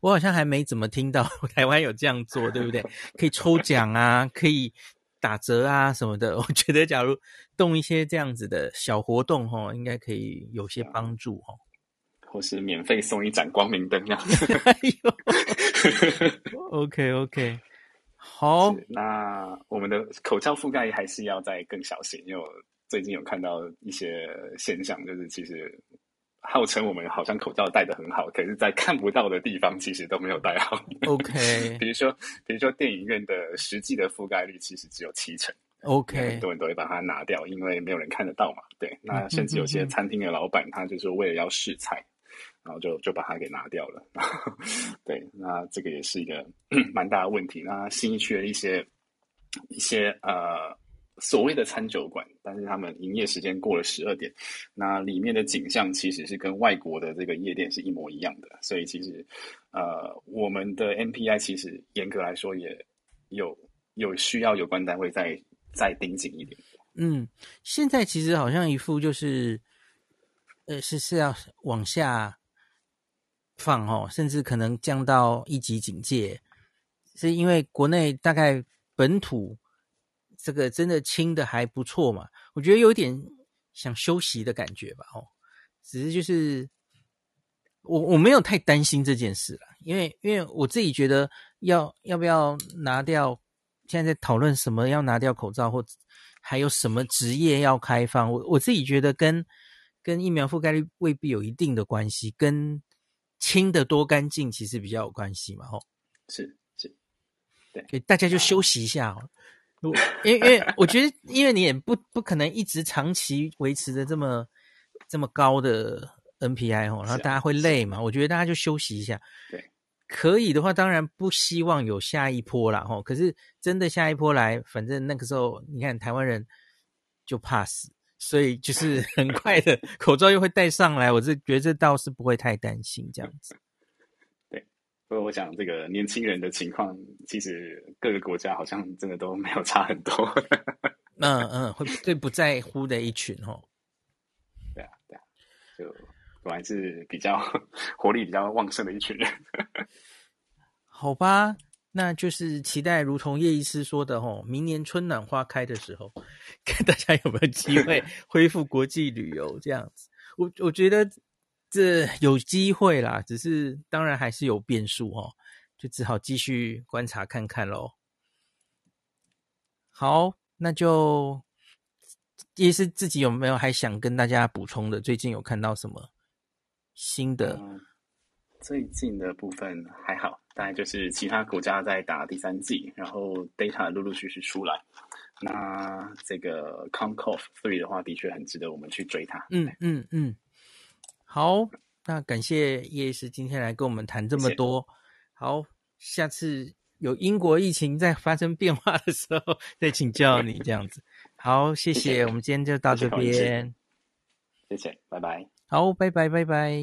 A: 我好像还没怎么听到 台湾有这样做，对不对？可以抽奖啊，可以。打折啊什么的，我觉得假如动一些这样子的小活动齁，应该可以有些帮助齁，
B: 或是免费送一盏光明灯这样子。
A: OK OK，好，
B: 那我们的口罩覆盖还是要再更小心，因为我最近有看到一些现象，就是其实。号称我们好像口罩戴得很好，可是，在看不到的地方，其实都没有戴好。
A: OK，
B: 比如说，比如说电影院的实际的覆盖率其实只有七成。
A: OK，
B: 很多人都会把它拿掉，因为没有人看得到嘛。对，那甚至有些餐厅的老板，他就是为了要试菜，然后就就把它给拿掉了。对，那这个也是一个 蛮大的问题。那新一区的一些一些呃所谓的餐酒馆，但是他们营业时间过了十二点，那里面的景象其实是跟外国的这个夜店是一模一样的，所以其实呃，我们的 NPI 其实严格来说也有有需要有关单位再再盯紧一点。
A: 嗯，现在其实好像一副就是，呃，是是要往下放哦，甚至可能降到一级警戒，是因为国内大概本土这个真的清的还不错嘛，我觉得有点想休息的感觉吧，哦，只是就是我我没有太担心这件事了，因为因为我自己觉得要要不要拿掉，现在在讨论什么要拿掉口罩或。还有什么职业要开放？我我自己觉得跟跟疫苗覆盖率未必有一定的关系，跟清的多干净其实比较有关系嘛。哦，
B: 是是，
A: 对，大家就休息一下哦。因为因为我觉得，因为你也不不可能一直长期维持着这么这么高的 NPI 哦，然后大家会累嘛。我觉得大家就休息一下。
B: 对。
A: 可以的话，当然不希望有下一波啦。吼。可是真的下一波来，反正那个时候你看台湾人就怕死，所以就是 很快的口罩又会戴上来。我是觉得这倒是不会太担心这样子。
B: 对，不过我想这个年轻人的情况，其实各个国家好像真的都没有差很多。
A: 嗯嗯，会最不在乎的一群哦。
B: 对啊对啊，就。果然是比较 活力比较旺盛的一群人，
A: 好吧，那就是期待，如同叶医师说的哦，明年春暖花开的时候，看大家有没有机会恢复国际旅游这样子。我我觉得这有机会啦，只是当然还是有变数哦，就只好继续观察看看喽。好，那就也是自己有没有还想跟大家补充的？最近有看到什么？新的、
B: 嗯，最近的部分还好，大概就是其他国家在打第三季，然后 data 陆陆续续出来。那这个 Concove Three 的话，的确很值得我们去追它。
A: 嗯嗯嗯，好，那感谢叶医师今天来跟我们谈这么多。谢谢。好，下次有英国疫情在发生变化的时候再请教你这样子。好，谢谢，谢谢，我们今天就到这边。
B: 谢谢，拜拜。
A: 好，拜拜，拜拜。